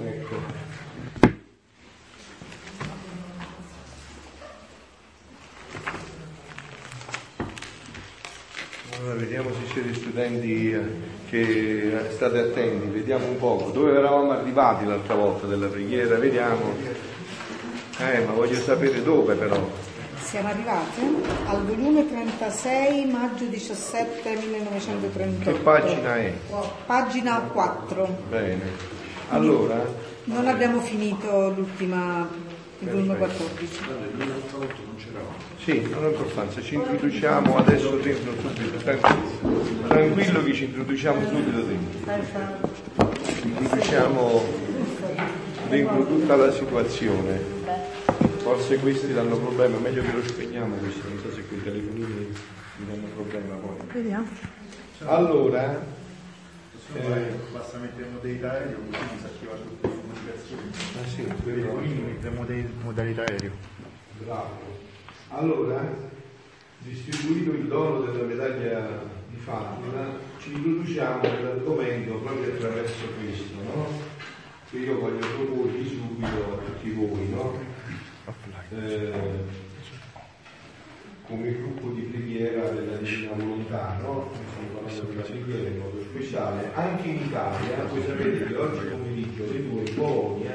Ecco. Allora vediamo se siete studenti eh, che state attenti, vediamo un poco. Dove eravamo arrivati l'altra volta della preghiera? Vediamo. Eh, ma voglio sapere dove però. Siamo arrivati al volume 36, maggio 17, 1938. Che pagina è? Pagina 4. Bene. Allora, Non abbiamo finito l'ultima, il volume 14. sì, non importanza, ci introduciamo adesso dentro subito, tranquillo, tranquillo che ci introduciamo subito dentro. Ci introduciamo dentro tutta la situazione. Forse questi danno problema, meglio che lo spegniamo questo, non so se quei telefonini mi danno problema poi. Vediamo. Allora, Eh, basta mettere modalità aereo così disattiva tutte le comunicazioni. ah sì, mette mode- modalità aereo. Bravo. Allora, distribuito il dono della medaglia di Fatima, ci introduciamo nell'argomento proprio attraverso questo, no? Che io voglio proporvi subito a tutti voi, no? Eh, come gruppo di preghiera della Divina Volontà, no? Stiamo parlando della preghiera in modo speciale, anche in Italia, voi sapete che oggi pomeriggio alle due in Bologna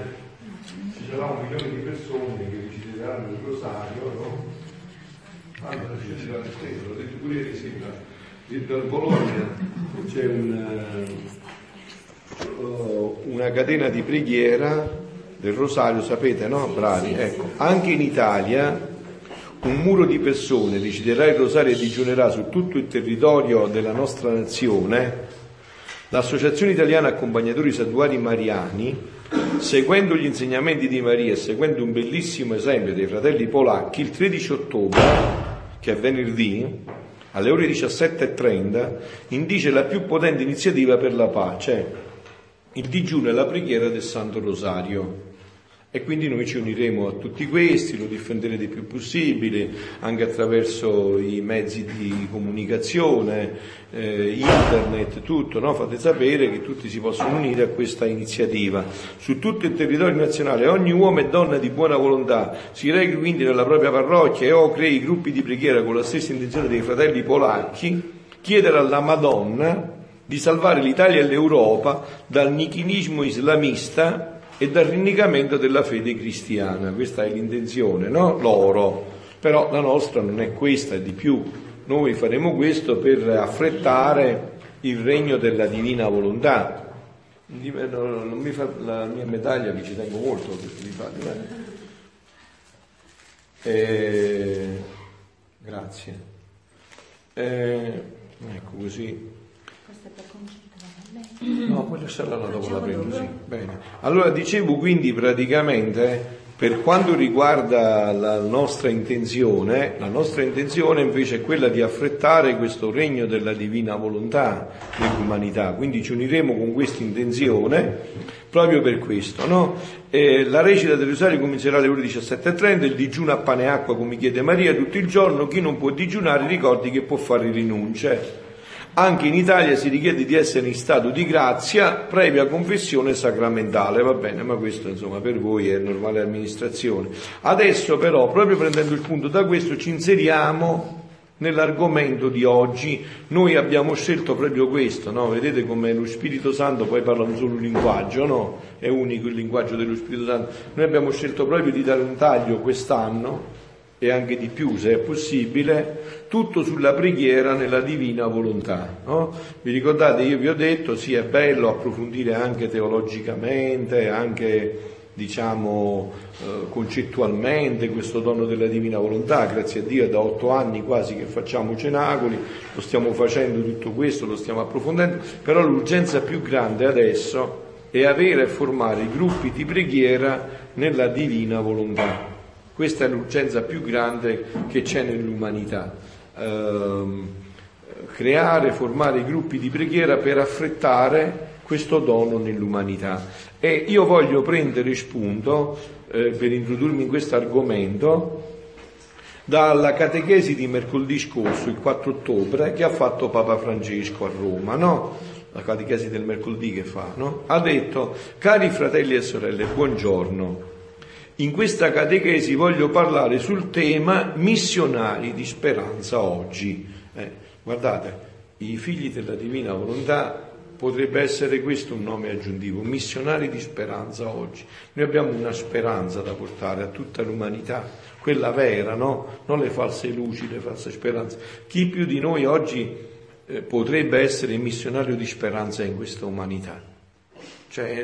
ci sarà un milione di persone che reciteranno il rosario, no? Allora ci sarà stesso, l'ho detto pure ieri sera, dentro al Bologna c'è un, eh, una catena di preghiera del rosario, sapete, no? Bravi, ecco. Anche in Italia un muro di persone reciterà il rosario e digiunerà su tutto il territorio della nostra nazione. L'Associazione Italiana Accompagnatori Santuari Mariani, seguendo gli insegnamenti di Maria e seguendo un bellissimo esempio dei fratelli polacchi, il 13 ottobre, che è venerdì, alle ore 17.30, indice la più potente iniziativa per la pace, il digiuno e la preghiera del Santo Rosario. E quindi noi ci uniremo a tutti questi, lo diffonderete il più possibile, anche attraverso i mezzi di comunicazione, eh, internet, tutto, no? fate sapere che tutti si possono unire a questa iniziativa. Su tutto il territorio nazionale ogni uomo e donna di buona volontà si rechi quindi nella propria parrocchia e o crei gruppi di preghiera con la stessa intenzione dei fratelli polacchi, chiedere alla Madonna di salvare l'Italia e l'Europa dal nichilismo islamista e dal rinnegamento della fede cristiana. Questa è l'intenzione, no? Loro. Però la nostra non è questa, è di più. Noi faremo questo per affrettare il regno della divina volontà. Non mi fa la mia medaglia, vi ci tengo molto di fate. Eh, grazie. Eh, ecco così. No, puoi lasciarla là dopo la prendo, sì. Bene. Allora dicevo quindi praticamente per quanto riguarda la nostra intenzione, la nostra intenzione invece è quella di affrettare questo regno della divina volontà nell'umanità, quindi ci uniremo con questa intenzione proprio per questo. No? Eh, la recita del rosario comincerà alle ore 17.30, il digiuno a pane e acqua come chiede Maria tutto il giorno, chi non può digiunare ricordi che può fare rinunce. Anche in Italia si richiede di essere in stato di grazia previa confessione sacramentale, va bene, ma questo insomma per voi è normale amministrazione. Adesso però, proprio prendendo il punto da questo, ci inseriamo nell'argomento di oggi. Noi abbiamo scelto proprio questo, no? Vedete come lo Spirito Santo poi parla un solo linguaggio, no? È unico il linguaggio dello Spirito Santo. Noi abbiamo scelto proprio di dare un taglio quest'anno e anche di più se è possibile, tutto sulla preghiera nella divina volontà. No? Vi ricordate, io vi ho detto, sì è bello approfondire anche teologicamente, anche diciamo eh, concettualmente questo dono della divina volontà, grazie a Dio è da otto anni quasi che facciamo cenacoli, lo stiamo facendo tutto questo, lo stiamo approfondendo, però l'urgenza più grande adesso è avere e formare i gruppi di preghiera nella divina volontà. Questa è l'urgenza più grande che c'è nell'umanità. Ehm, creare, formare gruppi di preghiera per affrettare questo dono nell'umanità. E io voglio prendere spunto, eh, per introdurmi in questo argomento, dalla catechesi di mercoledì scorso, il 4 ottobre, che ha fatto Papa Francesco a Roma, no? La catechesi del mercoledì che fa, no? Ha detto, cari fratelli e sorelle, buongiorno. In questa catechesi voglio parlare sul tema missionari di speranza oggi. Eh, guardate, i figli della divina volontà potrebbe essere questo un nome aggiuntivo, missionari di speranza oggi. Noi abbiamo una speranza da portare a tutta l'umanità, quella vera, no? Non le false luci, le false speranze. Chi più di noi oggi eh, potrebbe essere missionario di speranza in questa umanità? Cioè,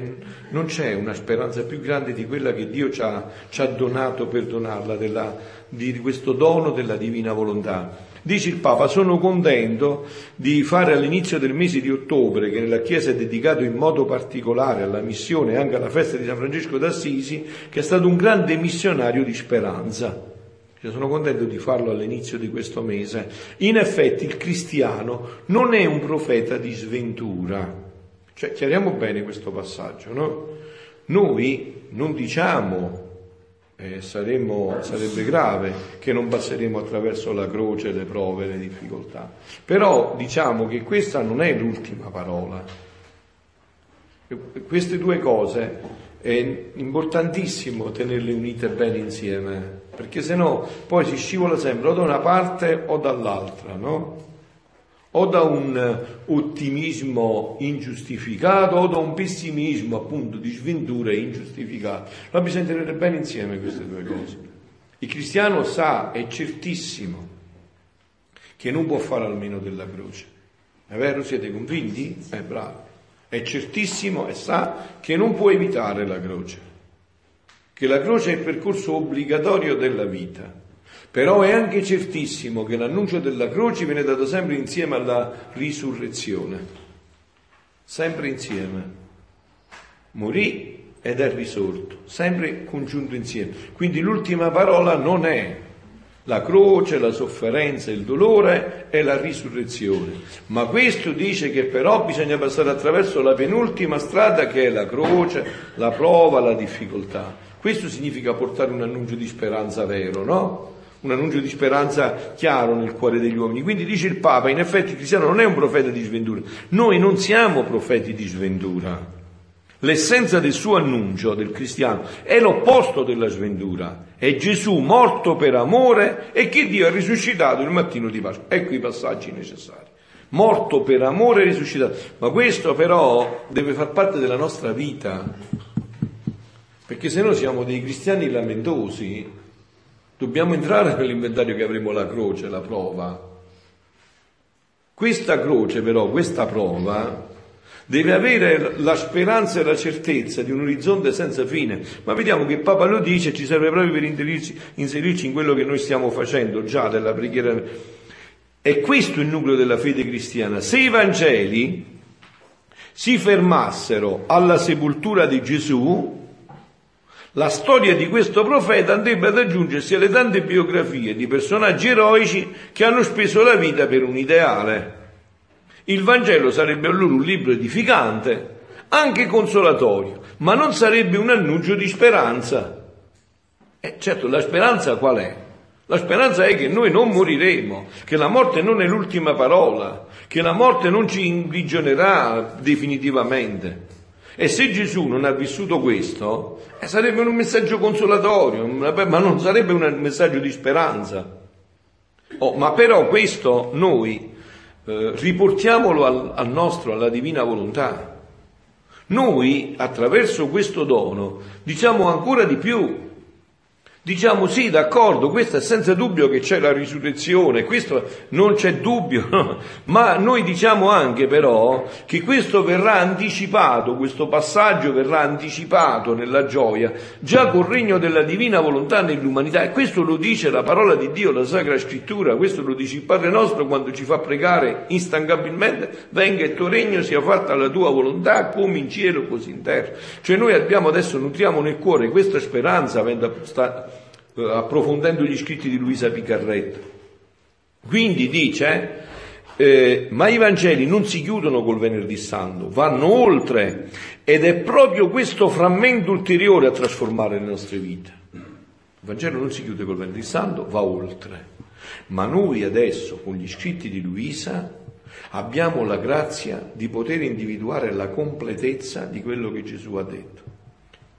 non c'è una speranza più grande di quella che Dio ci ha, ci ha donato per donarla, della, di questo dono della divina volontà. Dice il Papa, sono contento di fare all'inizio del mese di ottobre, che nella Chiesa è dedicato in modo particolare alla missione e anche alla festa di San Francesco d'Assisi, che è stato un grande missionario di speranza. Sono contento di farlo all'inizio di questo mese. In effetti il cristiano non è un profeta di sventura. Cioè, chiariamo bene questo passaggio, no? Noi non diciamo eh, saremmo, sarebbe grave che non passeremo attraverso la croce, le prove, le difficoltà. Però diciamo che questa non è l'ultima parola. Queste due cose è importantissimo tenerle unite bene insieme, perché se no poi si scivola sempre o da una parte o dall'altra, no? O da un ottimismo ingiustificato o da un pessimismo appunto di sventura ingiustificato. Ma bisogna tenere bene insieme queste due cose. Il cristiano sa, è certissimo, che non può fare almeno della croce. È vero? Siete convinti? È bravo. È certissimo e sa che non può evitare la croce, che la croce è il percorso obbligatorio della vita però è anche certissimo che l'annuncio della croce viene dato sempre insieme alla risurrezione, sempre insieme. Morì ed è risorto, sempre congiunto insieme. Quindi l'ultima parola non è la croce, la sofferenza, il dolore e la risurrezione. Ma questo dice che però bisogna passare attraverso la penultima strada che è la croce, la prova, la difficoltà. Questo significa portare un annuncio di speranza vero, no? Un annuncio di speranza chiaro nel cuore degli uomini. Quindi dice il Papa, in effetti il cristiano non è un profeta di sventura, noi non siamo profeti di sventura. L'essenza del suo annuncio, del cristiano, è l'opposto della sventura. È Gesù morto per amore e che Dio ha risuscitato il mattino di Pasqua. Ecco i passaggi necessari. Morto per amore e risuscitato. Ma questo però deve far parte della nostra vita. Perché se no siamo dei cristiani lamentosi Dobbiamo entrare nell'inventario che avremo la croce, la prova. Questa croce però, questa prova, deve avere la speranza e la certezza di un orizzonte senza fine. Ma vediamo che Papa lo dice, ci serve proprio per inserirci, in quello che noi stiamo facendo già della preghiera. È questo il nucleo della fede cristiana. Se i Vangeli si fermassero alla sepoltura di Gesù, la storia di questo profeta andrebbe ad aggiungersi alle tante biografie di personaggi eroici che hanno speso la vita per un ideale. Il Vangelo sarebbe allora un libro edificante, anche consolatorio, ma non sarebbe un annuncio di speranza. E certo, la speranza qual è? La speranza è che noi non moriremo, che la morte non è l'ultima parola, che la morte non ci imprigionerà definitivamente. E se Gesù non ha vissuto questo, eh, sarebbe un messaggio consolatorio, ma non sarebbe un messaggio di speranza. Oh, ma però questo noi eh, riportiamolo al, al nostro, alla divina volontà. Noi, attraverso questo dono, diciamo ancora di più, Diciamo sì, d'accordo, questo è senza dubbio che c'è la risurrezione, questo non c'è dubbio, no? ma noi diciamo anche però che questo verrà anticipato, questo passaggio verrà anticipato nella gioia, già col regno della divina volontà nell'umanità e questo lo dice la parola di Dio, la Sacra Scrittura, questo lo dice il Padre nostro quando ci fa pregare instancabilmente, venga il tuo regno, sia fatta la tua volontà come in cielo così in terra. Cioè noi abbiamo adesso, nutriamo nel cuore questa speranza, avendo eh, approfondendo gli scritti di Luisa Picarretto. Quindi dice, eh, ma i Vangeli non si chiudono col venerdì santo, vanno oltre ed è proprio questo frammento ulteriore a trasformare le nostre vite. Il Vangelo non si chiude col venerdì santo, va oltre. Ma noi adesso, con gli scritti di Luisa, abbiamo la grazia di poter individuare la completezza di quello che Gesù ha detto.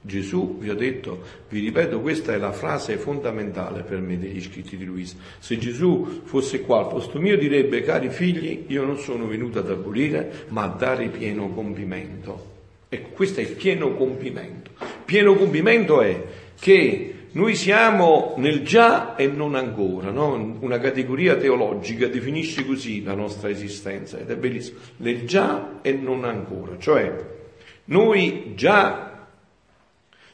Gesù, vi ho detto, vi ripeto, questa è la frase fondamentale per me degli scritti di Luisa. Se Gesù fosse qua al posto mio direbbe, cari figli, io non sono venuto ad abolire, ma a dare pieno compimento. Ecco, questo è il pieno compimento. Pieno compimento è che noi siamo nel già e non ancora, no? una categoria teologica definisce così la nostra esistenza ed è bellissimo, nel già e non ancora, cioè noi già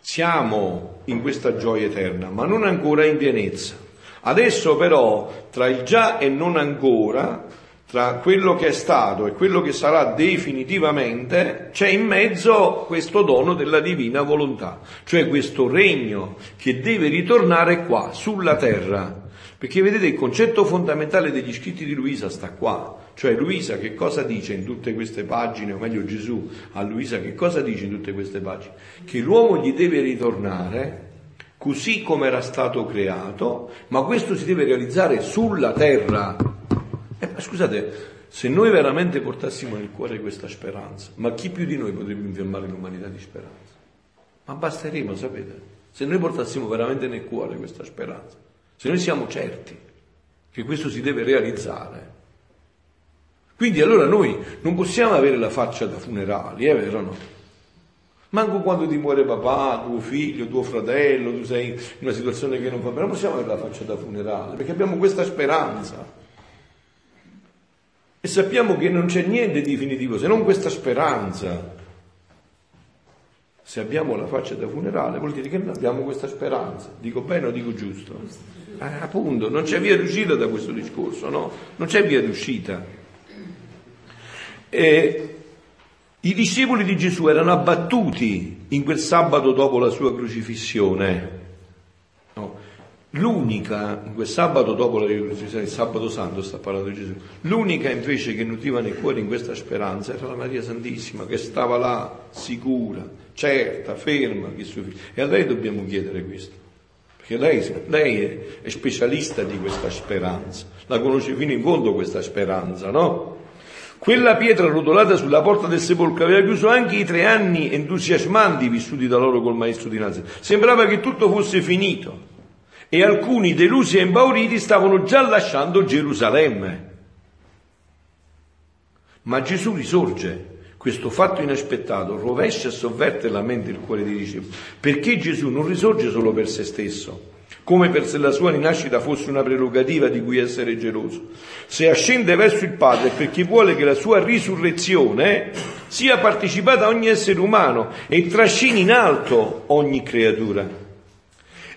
siamo in questa gioia eterna, ma non ancora in pienezza. Adesso però tra il già e non ancora tra quello che è stato e quello che sarà definitivamente, c'è in mezzo questo dono della divina volontà, cioè questo regno che deve ritornare qua, sulla terra. Perché vedete il concetto fondamentale degli scritti di Luisa sta qua, cioè Luisa che cosa dice in tutte queste pagine, o meglio Gesù a Luisa che cosa dice in tutte queste pagine? Che l'uomo gli deve ritornare così come era stato creato, ma questo si deve realizzare sulla terra eh, scusate, se noi veramente portassimo nel cuore questa speranza, ma chi più di noi potrebbe infiammare l'umanità di speranza? Ma basteremo, sapete, se noi portassimo veramente nel cuore questa speranza, se noi siamo certi che questo si deve realizzare. Quindi allora noi non possiamo avere la faccia da funerali, è vero o no? Manco quando ti muore papà, tuo figlio, tuo fratello, tu sei in una situazione che non va bene, non possiamo avere la faccia da funerale, perché abbiamo questa speranza. E sappiamo che non c'è niente di definitivo se non questa speranza. Se abbiamo la faccia da funerale vuol dire che non abbiamo questa speranza. Dico bene o dico giusto? Eh, appunto, non c'è via d'uscita da questo discorso, no? Non c'è via d'uscita. E I discepoli di Gesù erano abbattuti in quel sabato dopo la sua crocifissione. No? L'unica, in quel sabato dopo la risurrezione, il sabato santo sta parlando di Gesù, l'unica invece che nutriva nei cuori in questa speranza era la Maria Santissima, che stava là, sicura, certa, ferma, che suo figlio. E a lei dobbiamo chiedere questo, perché lei, lei è specialista di questa speranza, la conosce fino in fondo questa speranza, no? Quella pietra rotolata sulla porta del sepolcro aveva chiuso anche i tre anni entusiasmanti vissuti da loro col maestro di Nazareth. Sembrava che tutto fosse finito e alcuni delusi e impauriti stavano già lasciando Gerusalemme. Ma Gesù risorge. Questo fatto inaspettato rovescia e sovverte la mente e il cuore dei discepoli, perché Gesù non risorge solo per se stesso, come per se la sua rinascita fosse una prerogativa di cui essere geloso. Se ascende verso il Padre è perché vuole che la sua risurrezione sia partecipata a ogni essere umano e trascini in alto ogni creatura.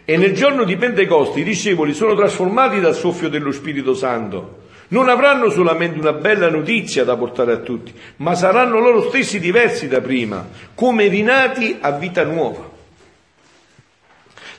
E nel giorno di Pentecoste i discepoli sono trasformati dal soffio dello Spirito Santo. Non avranno solamente una bella notizia da portare a tutti, ma saranno loro stessi diversi da prima, come rinati a vita nuova.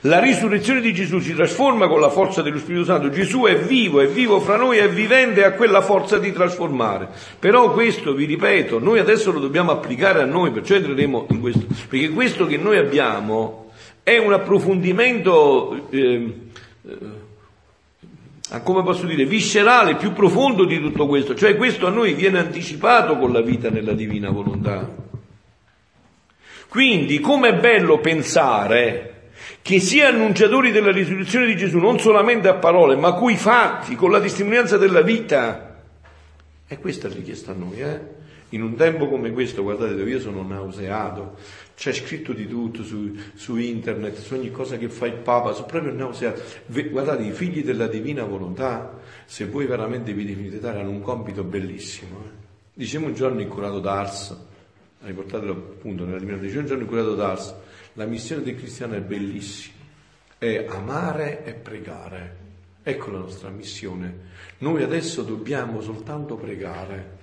La risurrezione di Gesù si trasforma con la forza dello Spirito Santo. Gesù è vivo, è vivo fra noi, è vivente e ha quella forza di trasformare. Però questo, vi ripeto, noi adesso lo dobbiamo applicare a noi, perciò entreremo in questo. Perché questo che noi abbiamo è un approfondimento, eh, eh, come posso dire, viscerale, più profondo di tutto questo, cioè questo a noi viene anticipato con la vita nella divina volontà. Quindi, com'è bello pensare che sia annunciatori della risurrezione di Gesù, non solamente a parole, ma coi fatti, con la testimonianza della vita. E questa è richiesta a noi, eh? In un tempo come questo, guardate, io sono nauseato, c'è scritto di tutto su, su, internet, su ogni cosa che fa il Papa, sono proprio nauseato. Guardate, i figli della divina volontà, se voi veramente vi definite tale, hanno un compito bellissimo. Eh? Diciamo un giorno incurato d'Ars, riportatelo appunto nella divina dice un giorno incurato d'Ars, la missione del cristiano è bellissima, è amare e pregare. Ecco la nostra missione. Noi adesso dobbiamo soltanto pregare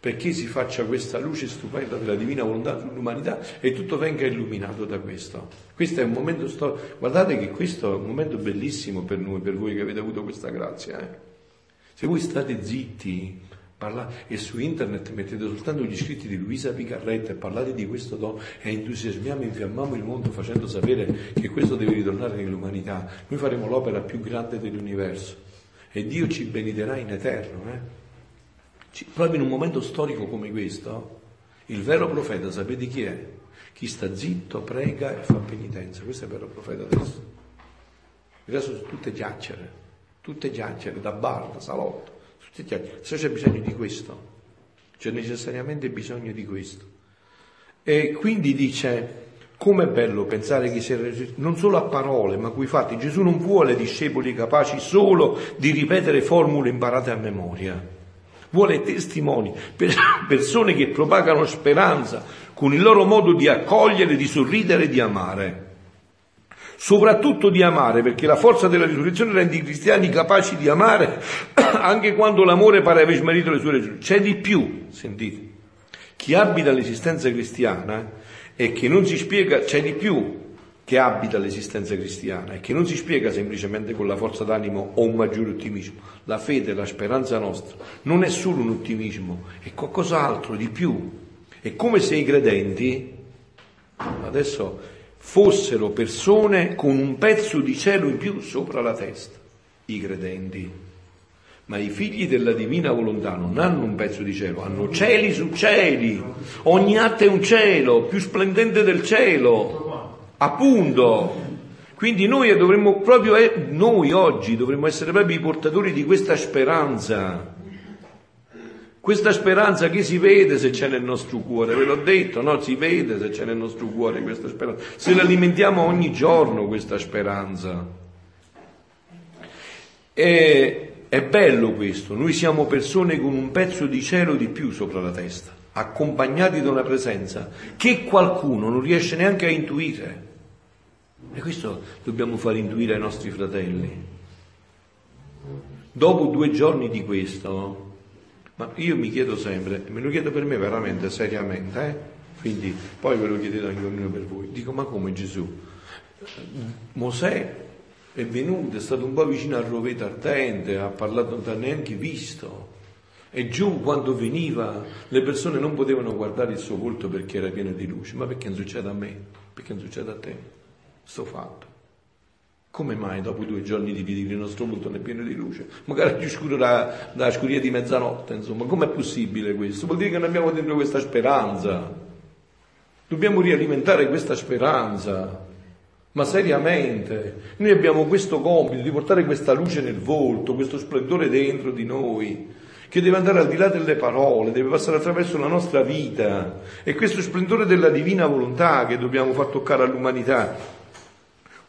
perché si faccia questa luce stupenda della divina volontà sull'umanità e tutto venga illuminato da questo. Questo è un momento storico, guardate che questo è un momento bellissimo per noi, per voi che avete avuto questa grazia. Eh? Se voi state zitti, Parla, e su internet mettete soltanto gli scritti di Luisa Picarretta e parlate di questo dono e entusiasmiamo infiammiamo il mondo facendo sapere che questo deve ritornare nell'umanità. Noi faremo l'opera più grande dell'universo e Dio ci benederà in eterno. Eh? Ci, proprio in un momento storico come questo, il vero profeta, sapete chi è? Chi sta zitto, prega e fa penitenza. Questo è il vero profeta adesso. Resto sono tutte chiacchiere, tutte chiacchiere da bar, da salotto se c'è bisogno di questo, c'è necessariamente bisogno di questo. E quindi dice, com'è bello pensare che sia non solo a parole, ma coi fatti. Gesù non vuole discepoli capaci solo di ripetere formule imparate a memoria. Vuole testimoni, persone che propagano speranza con il loro modo di accogliere, di sorridere e di amare soprattutto di amare, perché la forza della risurrezione rende i cristiani capaci di amare anche quando l'amore pare aver smarrito le sue ragioni. C'è di più, sentite. Chi abita l'esistenza cristiana e che non si spiega, c'è di più che abita l'esistenza cristiana e che non si spiega semplicemente con la forza d'animo o un maggiore ottimismo. La fede, la speranza nostra non è solo un ottimismo, è qualcos'altro di più. È come se i credenti, adesso fossero persone con un pezzo di cielo in più sopra la testa, i credenti. Ma i figli della divina volontà non hanno un pezzo di cielo, hanno cieli su cieli. Ogni atto è un cielo, più splendente del cielo. Appunto. Quindi noi dovremmo proprio, noi oggi dovremmo essere proprio i portatori di questa speranza questa speranza che si vede se c'è nel nostro cuore, ve l'ho detto, no? Si vede se c'è nel nostro cuore questa speranza, se l'alimentiamo ogni giorno questa speranza. E è bello questo, noi siamo persone con un pezzo di cielo di più sopra la testa, accompagnati da una presenza che qualcuno non riesce neanche a intuire. E questo dobbiamo far intuire ai nostri fratelli. Dopo due giorni di questo, ma io mi chiedo sempre, me lo chiedo per me veramente, seriamente, eh? quindi poi ve lo chiedete anche ognuno per voi. Dico, ma come Gesù? Mosè è venuto, è stato un po' vicino al roveto ardente, ha parlato, non ha neanche visto. E giù quando veniva le persone non potevano guardare il suo volto perché era pieno di luce. Ma perché non succede a me? Perché non succede a te? Sto fatto. Come mai dopo due giorni di vita il nostro mondo è pieno di luce? Magari più scuro da, da scuria di mezzanotte, insomma, com'è possibile questo? Vuol dire che non abbiamo dentro questa speranza. Dobbiamo rialimentare questa speranza. Ma seriamente, noi abbiamo questo compito di portare questa luce nel volto, questo splendore dentro di noi, che deve andare al di là delle parole, deve passare attraverso la nostra vita. E questo splendore della divina volontà che dobbiamo far toccare all'umanità.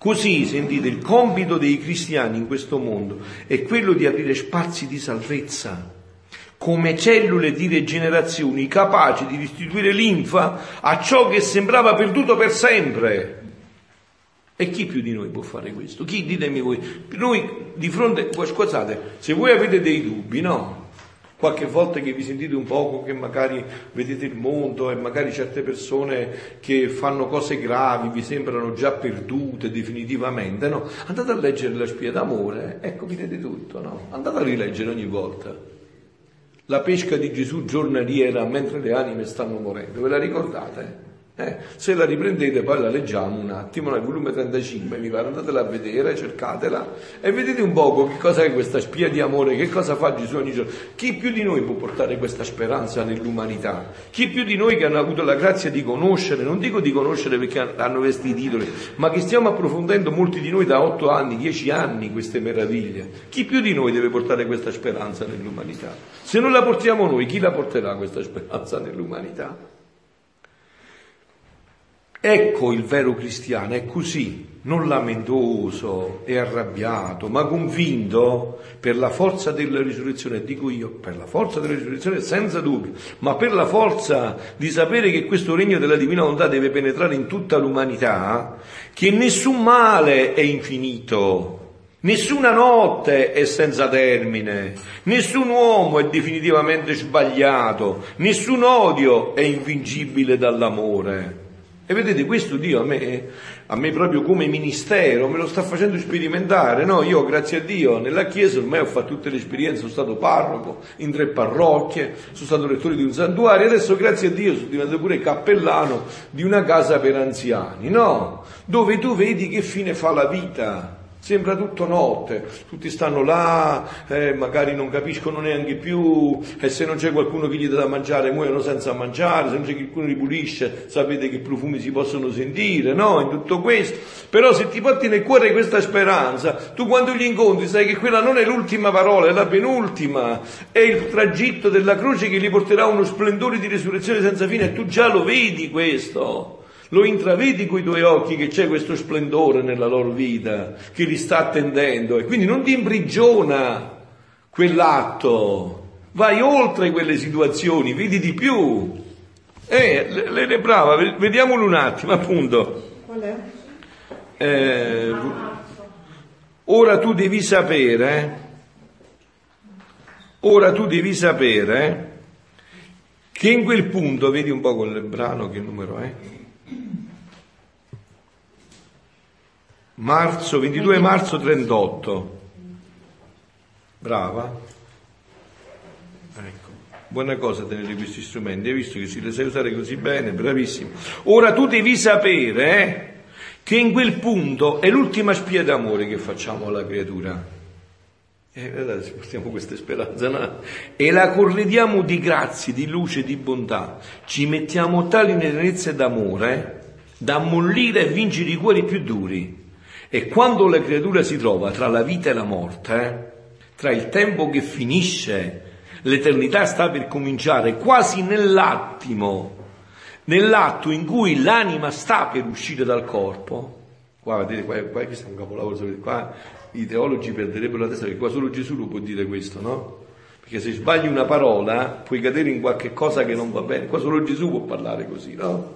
Così, sentite, il compito dei cristiani in questo mondo è quello di aprire spazi di salvezza, come cellule di rigenerazione capaci di restituire linfa a ciò che sembrava perduto per sempre. E chi più di noi può fare questo? Chi, ditemi voi, noi di fronte, scusate, se voi avete dei dubbi, no? Qualche volta che vi sentite un poco che magari vedete il mondo e magari certe persone che fanno cose gravi vi sembrano già perdute definitivamente, no? Andate a leggere la spia d'amore, ecco vedete tutto, no? Andate a rileggere ogni volta. La pesca di Gesù giornaliera mentre le anime stanno morendo, ve la ricordate? Eh, se la riprendete poi la leggiamo un attimo nel volume 35, mi pare, andatela a vedere, cercatela e vedete un poco che cosa è questa spia di amore, che cosa fa Gesù ogni giorno. Chi più di noi può portare questa speranza nell'umanità? Chi più di noi che hanno avuto la grazia di conoscere, non dico di conoscere perché hanno questi titoli, ma che stiamo approfondendo molti di noi da 8 anni, 10 anni queste meraviglie. Chi più di noi deve portare questa speranza nell'umanità? Se non la portiamo noi, chi la porterà questa speranza nell'umanità? Ecco il vero cristiano, è così, non lamentoso e arrabbiato, ma convinto per la forza della risurrezione, dico io, per la forza della risurrezione senza dubbio, ma per la forza di sapere che questo regno della divina volontà deve penetrare in tutta l'umanità, che nessun male è infinito, nessuna notte è senza termine, nessun uomo è definitivamente sbagliato, nessun odio è invincibile dall'amore. E vedete, questo Dio a me, a me proprio come ministero me lo sta facendo sperimentare. No, io grazie a Dio nella Chiesa ormai ho fatto tutte le esperienze, sono stato parroco in tre parrocchie, sono stato rettore di un santuario, adesso grazie a Dio sono diventato pure cappellano di una casa per anziani, no? Dove tu vedi che fine fa la vita. Sembra tutto notte, tutti stanno là, eh, magari non capiscono neanche più, e se non c'è qualcuno che gli dà da mangiare muoiono senza mangiare, se non c'è qualcuno li pulisce sapete che profumi si possono sentire, no? In tutto questo. Però se ti porti nel cuore questa speranza, tu quando li incontri sai che quella non è l'ultima parola, è la penultima, è il tragitto della croce che gli porterà uno splendore di risurrezione senza fine e tu già lo vedi questo. Lo intravedi coi tuoi occhi che c'è questo splendore nella loro vita, che li sta attendendo e quindi non ti imprigiona quell'atto, vai oltre quelle situazioni, vedi di più. Eh, le, le brava, vediamolo un attimo, appunto. Qual è? Eh, ora tu devi sapere, eh, ora tu devi sapere eh, che in quel punto, vedi un po' quel brano che numero è? Marzo, 22 marzo 38. Brava. Ecco. Buona cosa tenere questi strumenti, hai visto che si li sai usare così bene, bravissimo. Ora tu devi sapere eh, che in quel punto è l'ultima spia d'amore che facciamo alla creatura. E eh, portiamo questa speranza, no? E la corrediamo di grazie, di luce, di bontà. Ci mettiamo tali nell'inezza d'amore eh, da ammollire e vincere i cuori più duri. E quando la creatura si trova tra la vita e la morte, eh, tra il tempo che finisce, l'eternità sta per cominciare, quasi nell'attimo, nell'atto in cui l'anima sta per uscire dal corpo, qua vedete, qua, qua questo è un capolavoro, qua i teologi perderebbero la testa perché qua solo Gesù lo può dire questo, no? Perché se sbagli una parola puoi cadere in qualche cosa che non va bene, qua solo Gesù può parlare così, no?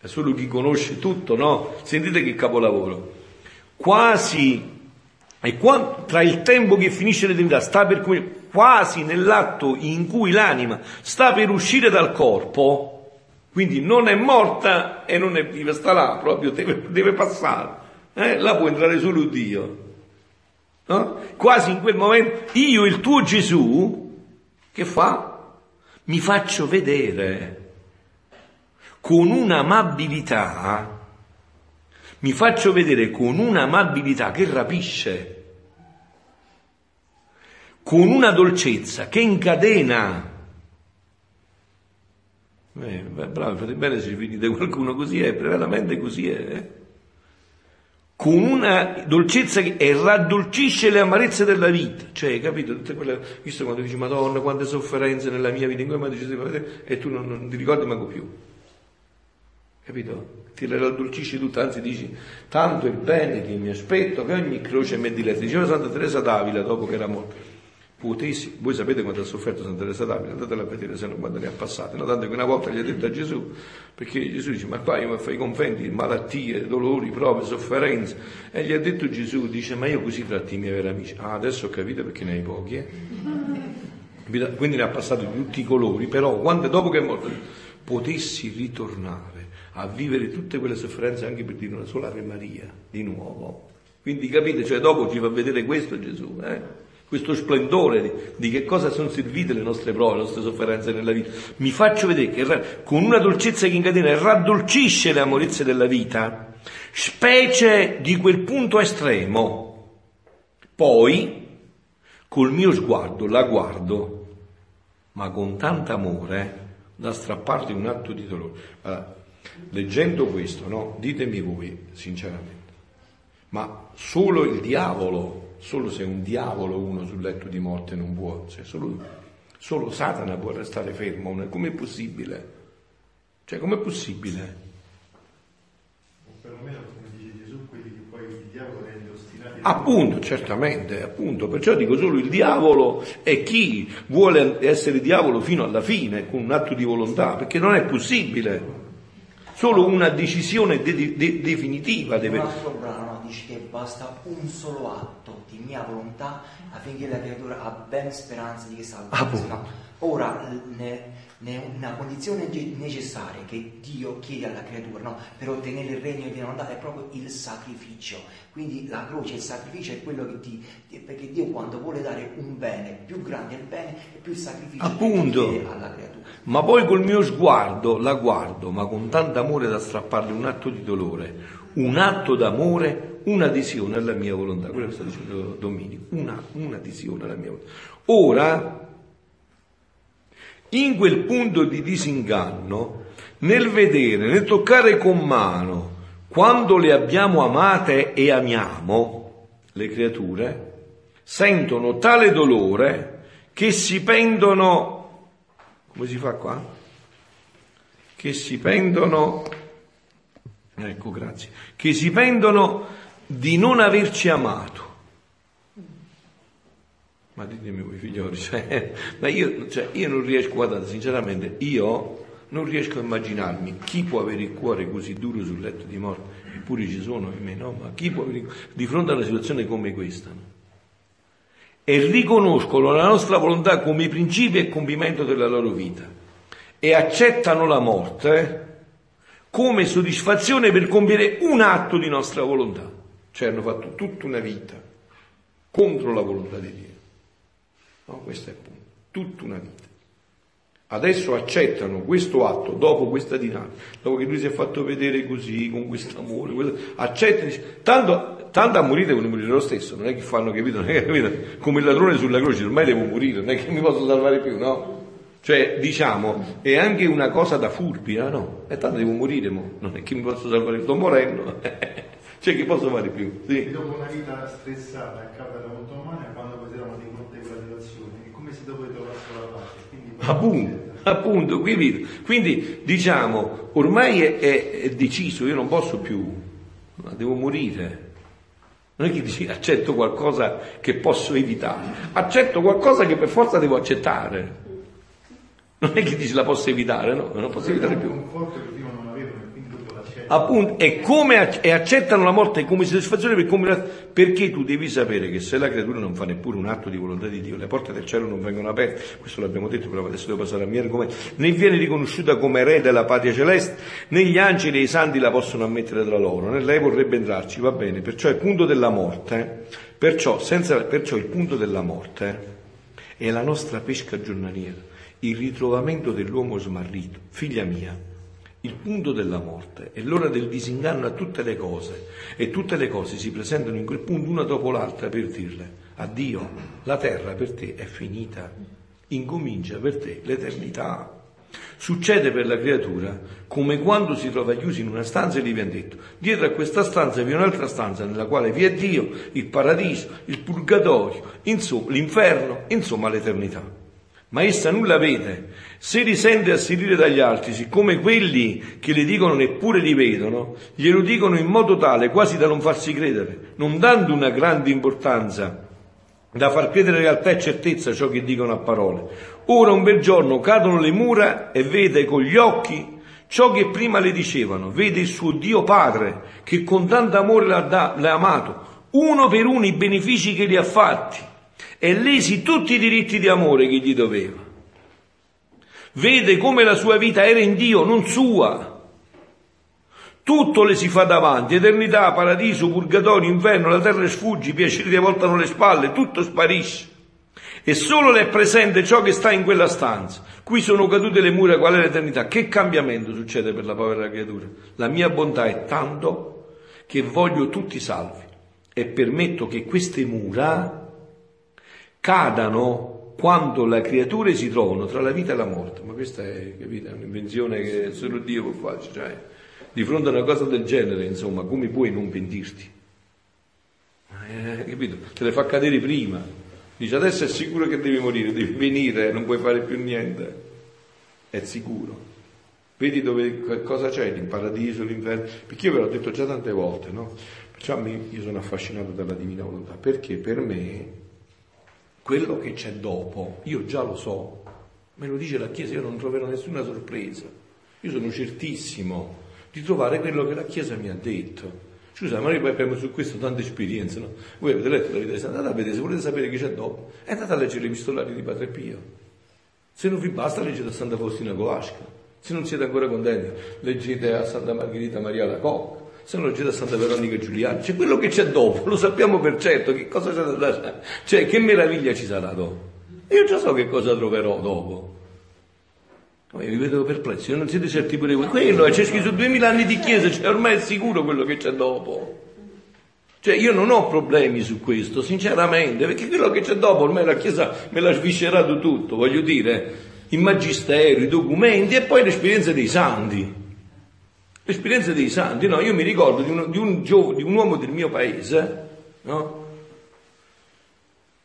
È solo chi conosce tutto, no? Sentite che capolavoro. Quasi, e qua, tra il tempo che finisce l'eternità, sta per quasi nell'atto in cui l'anima sta per uscire dal corpo, quindi non è morta e non è viva, sta là, proprio deve, deve passare. Eh? Là può entrare solo Dio. No? Quasi in quel momento io, il tuo Gesù, che fa? Mi faccio vedere con un'amabilità, mi faccio vedere con un'amabilità che rapisce, con una dolcezza che incadena. Eh, bravo, fate bene se finite qualcuno così è, veramente così è. Eh? con una dolcezza che e raddolcisce le amarezze della vita. Cioè, capito? Tutte quelle, visto quando dici Madonna, quante sofferenze nella mia vita, in cui dici, e tu non, non ti ricordi manco più. Capito? Ti raddolcisci tutto, anzi dici, tanto il bene che mi aspetto che ogni croce mi diletta. Diceva Santa Teresa d'Avila dopo che era morta potessi, voi sapete quanto ha sofferto Santa Teresa d'Avila, andatela a vedere se non quando ne ha passate, no? tanto che una volta gli ha detto a Gesù, perché Gesù dice, ma qua io mi fai convendi, malattie, dolori, prove, sofferenze, e gli ha detto Gesù, dice, ma io così tratti i miei veri amici, ah adesso ho capito perché ne hai pochi, eh? quindi ne ha passato di tutti i colori, però quando, dopo che è morto, potessi ritornare a vivere tutte quelle sofferenze anche per dire una sola Ave Maria, di nuovo, quindi capite, cioè dopo ci fa vedere questo Gesù, eh? questo splendore di, di, che cosa sono servite le nostre prove, le nostre sofferenze nella vita. Mi faccio vedere che con una dolcezza che incatena raddolcisce le amorezze della vita, specie di quel punto estremo. Poi, col mio sguardo, la guardo, ma con tanto amore da strapparti un atto di dolore. Allora, leggendo questo, no? Ditemi voi, sinceramente, ma solo il diavolo solo se un diavolo uno sul letto di morte non può, cioè solo, solo Satana può restare fermo, com'è possibile? Cioè com'è possibile? O perlomeno come dice Gesù, quelli che poi il diavolo rende ostinati. Appunto, certamente, appunto, perciò dico solo il diavolo è chi vuole essere diavolo fino alla fine, con un atto di volontà, perché non è possibile. Solo una decisione de- de- definitiva deve... Un altro brano dice che basta un solo atto di mia volontà affinché la creatura abbia speranza di che salvezza. Ah, Ora, ne- ne- una condizione necessaria che Dio chiede alla creatura no? per ottenere il regno di volontà è proprio il sacrificio. Quindi la croce, il sacrificio è quello che ti... perché Dio quando vuole dare un bene, più grande è il bene più il sacrificio che Appunto. chiede alla creatura. Ma poi col mio sguardo la guardo, ma con tanto amore da strapparle un atto di dolore, un atto d'amore, un'adesione alla mia volontà. Quello che sta dicendo Domenico, una, un'adesione alla mia volontà. Ora, in quel punto di disinganno, nel vedere, nel toccare con mano, quando le abbiamo amate e amiamo, le creature, sentono tale dolore che si pendono come si fa qua? Che si pendono, ecco grazie, che si pendono di non averci amato. Ma ditemi voi figlioli, cioè, ma io, cioè, io non riesco, guardate, sinceramente, io non riesco a immaginarmi chi può avere il cuore così duro sul letto di morte, eppure ci sono in me, no? Ma chi può avere di fronte a una situazione come questa? No? e riconoscono la nostra volontà come principio e compimento della loro vita e accettano la morte come soddisfazione per compiere un atto di nostra volontà. Cioè hanno fatto tutta una vita contro la volontà di Dio. No, questo è il punto, tutta una vita. Adesso accettano questo atto dopo questa dinamica, dopo che lui si è fatto vedere così, con questo amore, accettano, tanto, tanto a morire devono morire lo stesso, non è che fanno, capito? Non è che, capito? Come il ladrone sulla croce, ormai devo morire, non è che mi posso salvare più, no? Cioè, diciamo, è anche una cosa da furbi, ah, no? E tanto devo morire, mo. non è che mi posso salvare, sto morendo, cioè che posso fare più? Sì. Dopo una vita stressata a causa della motomania, quando poi si erano di fronte a quella situazione, Appunto, appunto, quindi, quindi diciamo, ormai è, è- è deciso, io non posso più, ma devo morire. Non è che dici accetto qualcosa che posso evitare, accetto qualcosa che per forza devo accettare. Non è che dici la posso evitare, no, non la posso evitare più. conforto che prima non avevano e quindi dopo l'accettano. Appunto, e, come, e accettano la morte come soddisfazione per come- perché tu devi sapere che se la creatura non fa neppure un atto di volontà di Dio, le porte del cielo non vengono aperte, questo l'abbiamo detto, però adesso devo passare al mio argomento, né viene riconosciuta come re della patria celeste, né gli angeli e i santi la possono ammettere tra loro, né lei vorrebbe entrarci, va bene, perciò il punto della morte, perciò, senza, perciò il punto della morte è la nostra pesca giornaliera, il ritrovamento dell'uomo smarrito, figlia mia, il punto della morte è l'ora del disinganno a tutte le cose e tutte le cose si presentano in quel punto una dopo l'altra per dirle addio, la terra per te è finita, incomincia per te l'eternità. Succede per la creatura come quando si trova chiusi in una stanza e gli viene detto dietro a questa stanza vi è un'altra stanza nella quale vi è Dio, il paradiso, il purgatorio, insomma l'inferno, insomma l'eternità ma essa nulla vede. Se li sente asserire dagli altri, siccome quelli che le dicono neppure li vedono, glielo dicono in modo tale quasi da non farsi credere, non dando una grande importanza da far credere realtà e certezza ciò che dicono a parole. Ora un bel giorno cadono le mura e vede con gli occhi ciò che prima le dicevano, vede il suo Dio Padre che con tanto amore l'ha amato, uno per uno i benefici che gli ha fatti e lesi tutti i diritti di amore che gli doveva. Vede come la sua vita era in Dio, non sua. Tutto le si fa davanti, eternità, paradiso, purgatorio, inferno, la terra sfugge, i piaceri le voltano le spalle, tutto sparisce. E solo le è presente ciò che sta in quella stanza. Qui sono cadute le mura, qual è l'eternità? Che cambiamento succede per la povera creatura? La mia bontà è tanto che voglio tutti salvi e permetto che queste mura cadano quando le creature si trovano tra la vita e la morte. Ma questa è, capite, è un'invenzione che solo Dio può fare. Cioè, di fronte a una cosa del genere, insomma, come puoi non pentirti? Eh, capito? Te le fa cadere prima. Dice adesso è sicuro che devi morire, devi venire, non puoi fare più niente. È sicuro. Vedi dove, cosa c'è, il paradiso, l'inferno? Perché io ve l'ho detto già tante volte, no? Perciò io sono affascinato dalla divina volontà, perché per me quello che c'è dopo, io già lo so, me lo dice la Chiesa, io non troverò nessuna sorpresa. Io sono certissimo di trovare quello che la Chiesa mi ha detto. Scusa, ma noi poi abbiamo su questo tante esperienze, no? Voi avete letto la vita di Santa, andate a vedere, se volete sapere che c'è dopo, è andate a leggere i epistolari di Padre Pio. Se non vi basta, leggete a Santa Faustina Colasca. Se non siete ancora contenti, leggete a Santa Margherita Maria la Cocca. Se non leggete a Santa Veronica Giuliani. C'è quello che c'è dopo, lo sappiamo per certo, che cosa c'è da. Cioè, che meraviglia ci sarà dopo. Io già so che cosa troverò dopo. Ma io vi vedo perplessi, non siete certi pure voi. Quello, c'è scritto duemila anni di chiesa, cioè ormai è sicuro quello che c'è dopo. Cioè io non ho problemi su questo, sinceramente, perché quello che c'è dopo ormai la Chiesa me l'ha sviscerato tutto, voglio dire, il magistero, i documenti e poi l'esperienza dei santi. L'esperienza dei santi, no? Io mi ricordo di un, di un, giov- di un uomo del mio paese, no?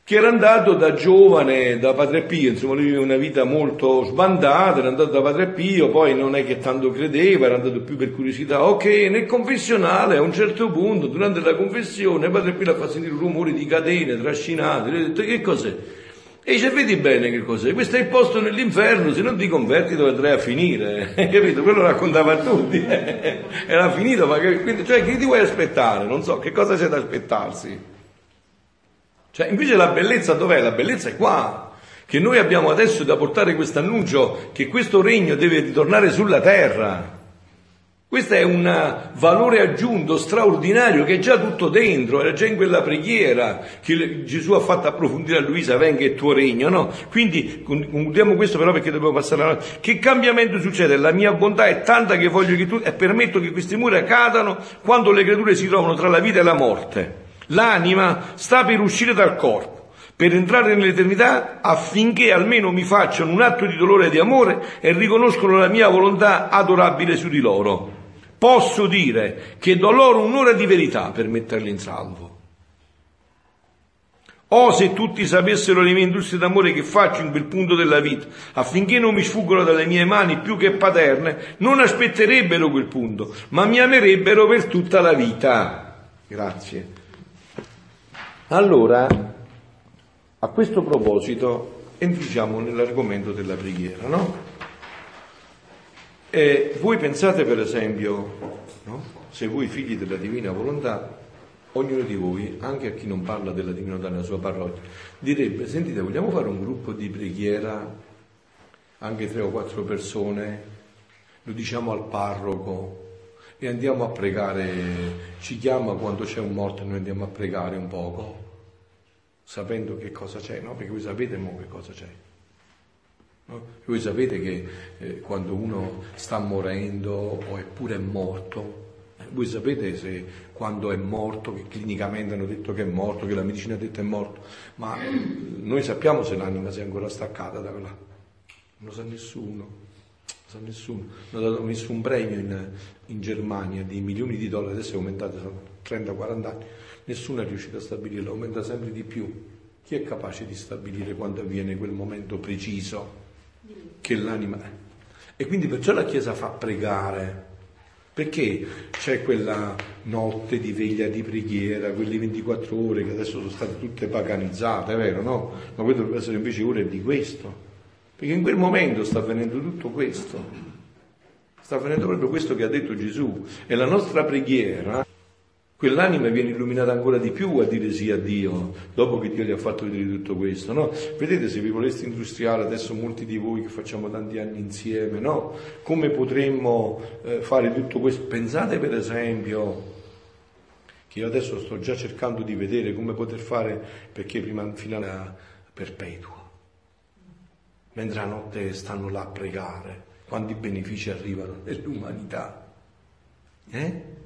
che era andato da giovane da Padre Pio, insomma lui aveva una vita molto sbandata, era andato da Padre Pio, poi non è che tanto credeva, era andato più per curiosità. Ok, nel confessionale a un certo punto, durante la confessione, Padre Pio la fa sentire un rumore di catene trascinate, gli ha detto che cos'è? E dice, vedi bene che cos'è, questo è il posto nell'inferno, se non ti converti dove andrai a finire, capito? Quello raccontava a tutti, era finito, ma quindi, cioè che ti vuoi aspettare? Non so, che cosa c'è da aspettarsi? Cioè, invece la bellezza dov'è? La bellezza è qua, che noi abbiamo adesso da portare questo annuncio che questo regno deve ritornare sulla terra. Questo è un valore aggiunto straordinario che è già tutto dentro, era già in quella preghiera che Gesù ha fatto approfondire a Luisa, venga il tuo regno, no? Quindi concludiamo questo però perché dobbiamo passare avanti. Che cambiamento succede? La mia bontà è tanta che voglio che tu, e permetto che queste mura cadano quando le creature si trovano tra la vita e la morte. L'anima sta per uscire dal corpo, per entrare nell'eternità affinché almeno mi facciano un atto di dolore e di amore e riconoscono la mia volontà adorabile su di loro. Posso dire che do loro un'ora di verità per metterli in salvo. O se tutti sapessero le mie industrie d'amore che faccio in quel punto della vita, affinché non mi sfuggono dalle mie mani più che paterne, non aspetterebbero quel punto, ma mi amerebbero per tutta la vita. Grazie. Allora, a questo proposito, entriamo nell'argomento della preghiera, no? E voi pensate per esempio, no? se voi figli della divina volontà, ognuno di voi, anche a chi non parla della divinità nella sua parrocchia, direbbe, sentite, vogliamo fare un gruppo di preghiera, anche tre o quattro persone, lo diciamo al parroco, e andiamo a pregare, ci chiama quando c'è un morto e noi andiamo a pregare un poco, sapendo che cosa c'è, no? Perché voi sapete mo che cosa c'è. No? Voi sapete che eh, quando uno sta morendo o eppure è morto, eh, voi sapete se quando è morto, che clinicamente hanno detto che è morto, che la medicina ha detto che è morto, ma eh, noi sappiamo se l'anima si è ancora staccata da là. Non lo sa nessuno sa nessuno, non hanno messo un premio in, in, Germania di milioni di dollari, adesso è aumentato, sono 30-40 anni, nessuno è riuscito a stabilirlo, aumenta sempre di più. Chi è capace di stabilire quando avviene quel momento preciso che l'anima è? E quindi perciò la Chiesa fa pregare, perché c'è quella notte di veglia di preghiera, quelle 24 ore che adesso sono state tutte paganizzate, è vero, no? Ma poi dovrebbe essere invece ore di questo perché in quel momento sta avvenendo tutto questo. Sta avvenendo proprio questo che ha detto Gesù. E la nostra preghiera, quell'anima viene illuminata ancora di più a dire sì a Dio, dopo che Dio gli ha fatto vedere tutto questo, no? Vedete se vi voleste industriare, adesso molti di voi che facciamo tanti anni insieme, no? Come potremmo eh, fare tutto questo? Pensate per esempio che io adesso sto già cercando di vedere come poter fare perché prima fino alla perpetua mentre la notte stanno là a pregare, quanti benefici arrivano nell'umanità. Eh?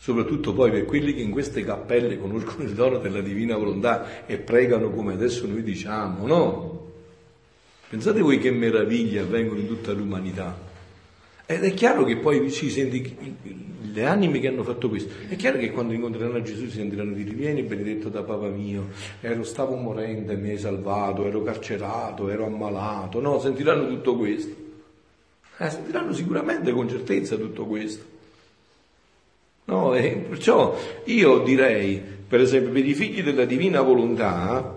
Soprattutto poi per quelli che in queste cappelle conoscono il dono della divina volontà e pregano come adesso noi diciamo, no? Pensate voi che meraviglie avvengono in tutta l'umanità. Ed è chiaro che poi si sente le anime che hanno fatto questo. È chiaro che quando incontreranno Gesù si sentiranno dire vieni benedetto da Papa mio, ero, stavo morendo e mi hai salvato, ero carcerato, ero ammalato. No, sentiranno tutto questo. Eh, sentiranno sicuramente con certezza tutto questo. No, e perciò io direi, per esempio, per i figli della divina volontà,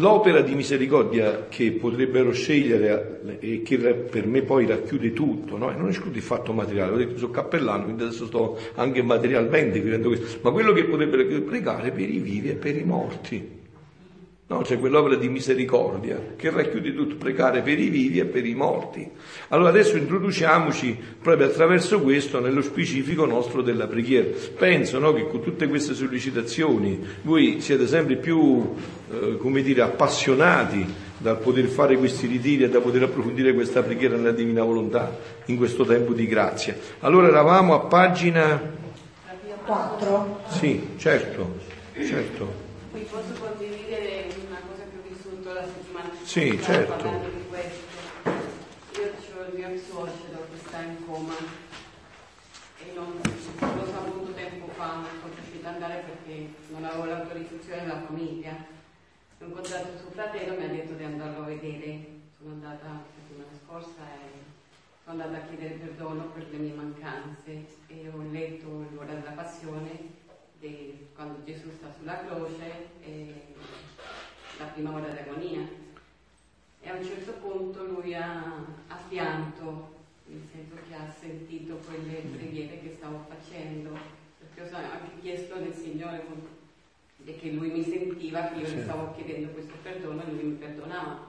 L'opera di misericordia che potrebbero scegliere e che per me poi racchiude tutto, no? non esclude il fatto materiale, ho detto sono cappellano, quindi adesso sto anche materialmente vivendo questo, ma quello che potrebbero pregare per i vivi e per i morti. No, c'è quell'opera di misericordia che racchiude tutto, pregare per i vivi e per i morti. Allora adesso introduciamoci proprio attraverso questo nello specifico nostro della preghiera. Penso no, che con tutte queste sollecitazioni voi siete sempre più, eh, come dire, appassionati dal poter fare questi ritiri e da poter approfondire questa preghiera nella divina volontà in questo tempo di grazia. Allora eravamo a pagina 4. Sì, certo, certo. Qui posso condividere una cosa che ho vissuto la settimana scorsa Sì, certo. di questo. Io ho il mio suocero che sta in coma e non l'ho saputo tempo fa, non sono riuscita ad andare perché non avevo l'autorizzazione della famiglia. Ho incontrato suo fratello e mi ha detto di andarlo a vedere. Sono andata la settimana scorsa e sono andata a chiedere perdono per le mie mancanze e ho letto l'ora della passione di quando Gesù sta sulla croce e la prima ora di agonia. E a un certo punto lui ha, ha pianto, nel senso che ha sentito quelle preghiere che stavo facendo, perché ho anche chiesto del Signore e che lui mi sentiva, che io Sì. gli stavo chiedendo questo perdono e lui mi perdonava.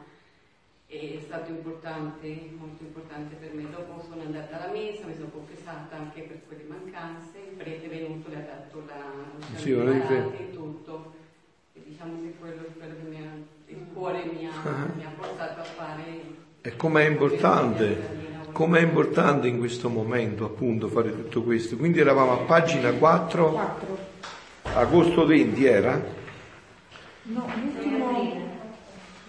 E è stato importante, molto importante per me. Dopo sono andata alla messa, mi sono confessata anche per quelle mancanze, il prete è venuto, le ha dato la Sì, la marate e tutto. E diciamo che quello quello che mi ha, il cuore mi ha, mi ha portato a fare. E com'è importante, com'è importante in questo momento appunto fare tutto questo. Quindi eravamo a pagina 4, 4. agosto 20 era? No, l'ultimo,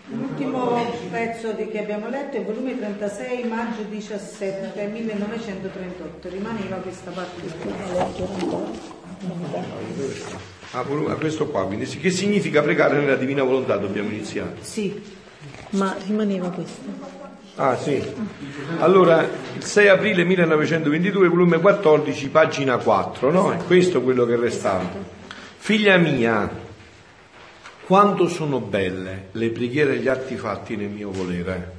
l'ultimo pezzo di- che abbiamo letto è volume 36, maggio 17, 1938. Rimaneva questa parte di Ah, volume- ah, questo qua, quindi che significa pregare nella divina volontà? Dobbiamo iniziare. Sì, ma rimaneva questo. Ah sì. Allora, il 6 aprile 1922, volume 14, pagina 4, no? È questo quello che restava. Figlia mia, quanto sono belle le preghiere e gli atti fatti nel mio volere.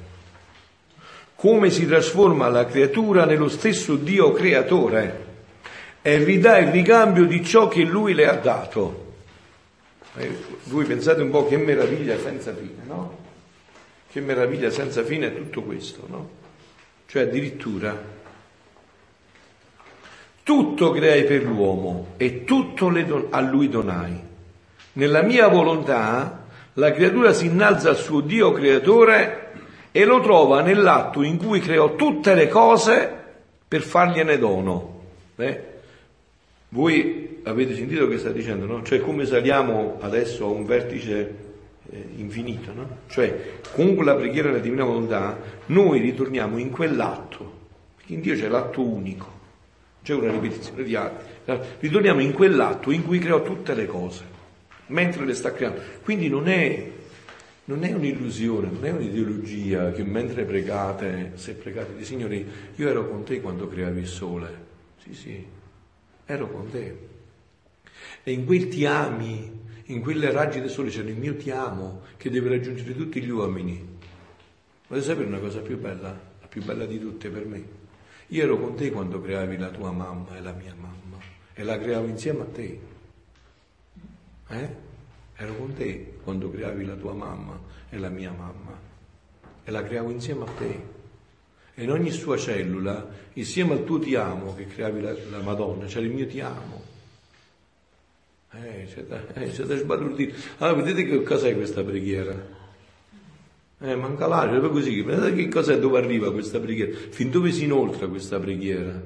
Come si trasforma la creatura nello stesso Dio creatore e ridà il ricambio di ciò che lui le ha dato. Eh, voi pensate un po' che meraviglia senza fine, no? Che meraviglia senza fine è tutto questo, no? Cioè addirittura tutto creai per l'uomo e tutto don- a lui donai. Nella mia volontà la creatura si innalza al suo Dio creatore e lo trova nell'atto in cui creò tutte le cose per fargliene dono. Eh? Voi avete sentito che sta dicendo, no? Cioè come saliamo adesso a un vertice eh, infinito, no? Cioè con la preghiera della divina volontà noi ritorniamo in quell'atto, perché in Dio c'è l'atto unico, c'è una ripetizione di atti, ritorniamo in quell'atto in cui creò tutte le cose, mentre le sta creando. Quindi non è, non è un'illusione, non è un'ideologia che mentre pregate, se pregate di Signore, io ero con te quando creavi il sole. Sì, sì, ero con te. E in quel ti ami, in quelle raggi del sole c'è il mio ti amo che deve raggiungere tutti gli uomini. Volete sapere una cosa più bella? La più bella di tutte per me. Io ero con te quando creavi la tua mamma e la mia mamma e la creavo insieme a te. Eh? Ero con te quando creavi la tua mamma e la mia mamma e la creavo insieme a te. E in ogni sua cellula, insieme al tuo ti amo che creavi la, la Madonna, c'era il mio ti amo. Eh, c'è da, eh, da sbalordire. Allora, vedete che cos'è questa preghiera? Eh, manca l'aria, proprio così. Vedete che cos'è, dove arriva questa preghiera? Fin dove si inoltra questa preghiera?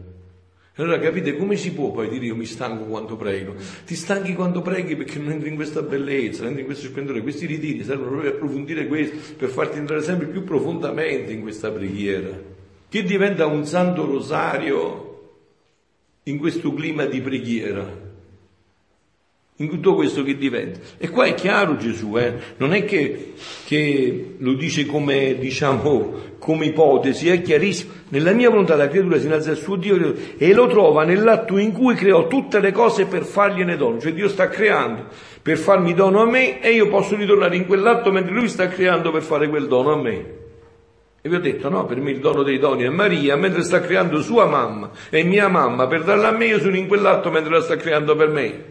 Allora capite come si può poi dire io mi stanco quando prego? Ti stanchi quando preghi perché non entri in questa bellezza, non entri in questo splendore. Questi ritiri servono proprio a approfondire questo, per farti entrare sempre più profondamente in questa preghiera. Che diventa un santo rosario in questo clima di preghiera. In tutto questo che diventa. E qua è chiaro Gesù, eh? non è che, che lo dice come, diciamo, come ipotesi, è chiarissimo. Nella mia volontà la creatura si innalza al suo Dio e lo trova nell'atto in cui creò tutte le cose per fargliene dono. Cioè Dio sta creando per farmi dono a me e io posso ritornare in quell'atto mentre Lui sta creando per fare quel dono a me. E vi ho detto, no, per me il dono dei doni è Maria, mentre sta creando sua mamma e mia mamma per darla a me, io sono in quell'atto mentre la sta creando per me.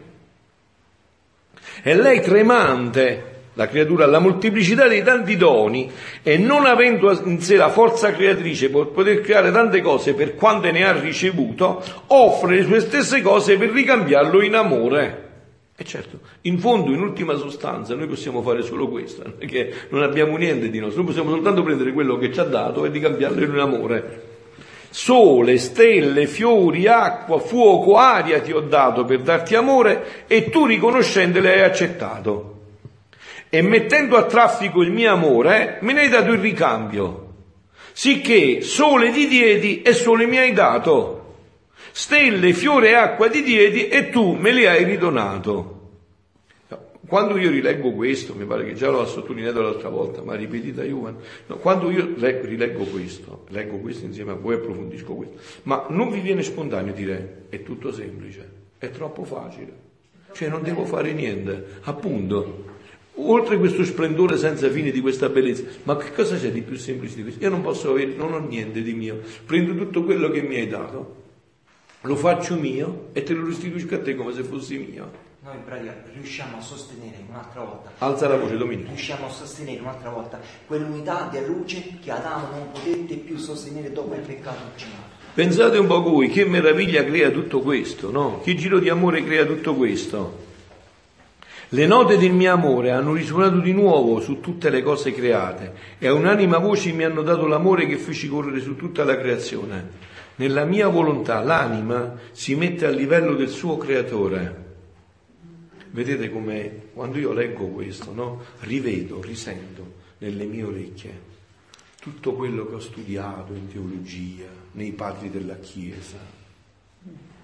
E lei tremante la creatura, la molteplicità dei tanti doni e non avendo in sé la forza creatrice per poter creare tante cose per quante ne ha ricevuto, offre le sue stesse cose per ricambiarlo in amore. E certo, in fondo, in ultima sostanza, noi possiamo fare solo questo, perché non abbiamo niente di nostro, noi possiamo soltanto prendere quello che ci ha dato e ricambiarlo in amore. Sole, stelle, fiori, acqua, fuoco, aria ti ho dato per darti amore e tu riconoscendole hai accettato e mettendo a traffico il mio amore, me ne hai dato il ricambio. Sicché sole ti diedi e sole mi hai dato. Stelle, fiore e acqua ti diedi e tu me le hai ridonato. Quando io rileggo questo, mi pare che già l'ho sottolineato l'altra volta, ma ripetita Juan, no, quando io leggo, rileggo questo, leggo questo insieme a voi approfondisco questo, ma non vi viene spontaneo dire è tutto semplice, è troppo facile, cioè non devo fare niente, appunto, Oltre questo splendore senza fine di questa bellezza, ma che cosa c'è di più semplice di questo? Io non posso avere, non ho niente di mio, prendo tutto quello che mi hai dato, lo faccio mio e te lo restituisco a te come se fossi mio. Noi in pratica riusciamo a sostenere un'altra volta. Alza la voce, Domenico. Riusciamo a sostenere un'altra volta quell'unità di luce che Adamo non potette più sostenere dopo il peccato originale. Pensate un po' voi, che meraviglia crea tutto questo, no? Che giro di amore crea tutto questo? Le note del mio amore hanno risuonato di nuovo su tutte le cose create e a un'anima voce mi hanno dato l'amore che feci correre su tutta la creazione. Nella mia volontà l'anima si mette a livello del suo creatore. Vedete come quando io leggo questo, no? rivedo, risento nelle mie orecchie tutto quello che ho studiato in teologia, nei padri della Chiesa,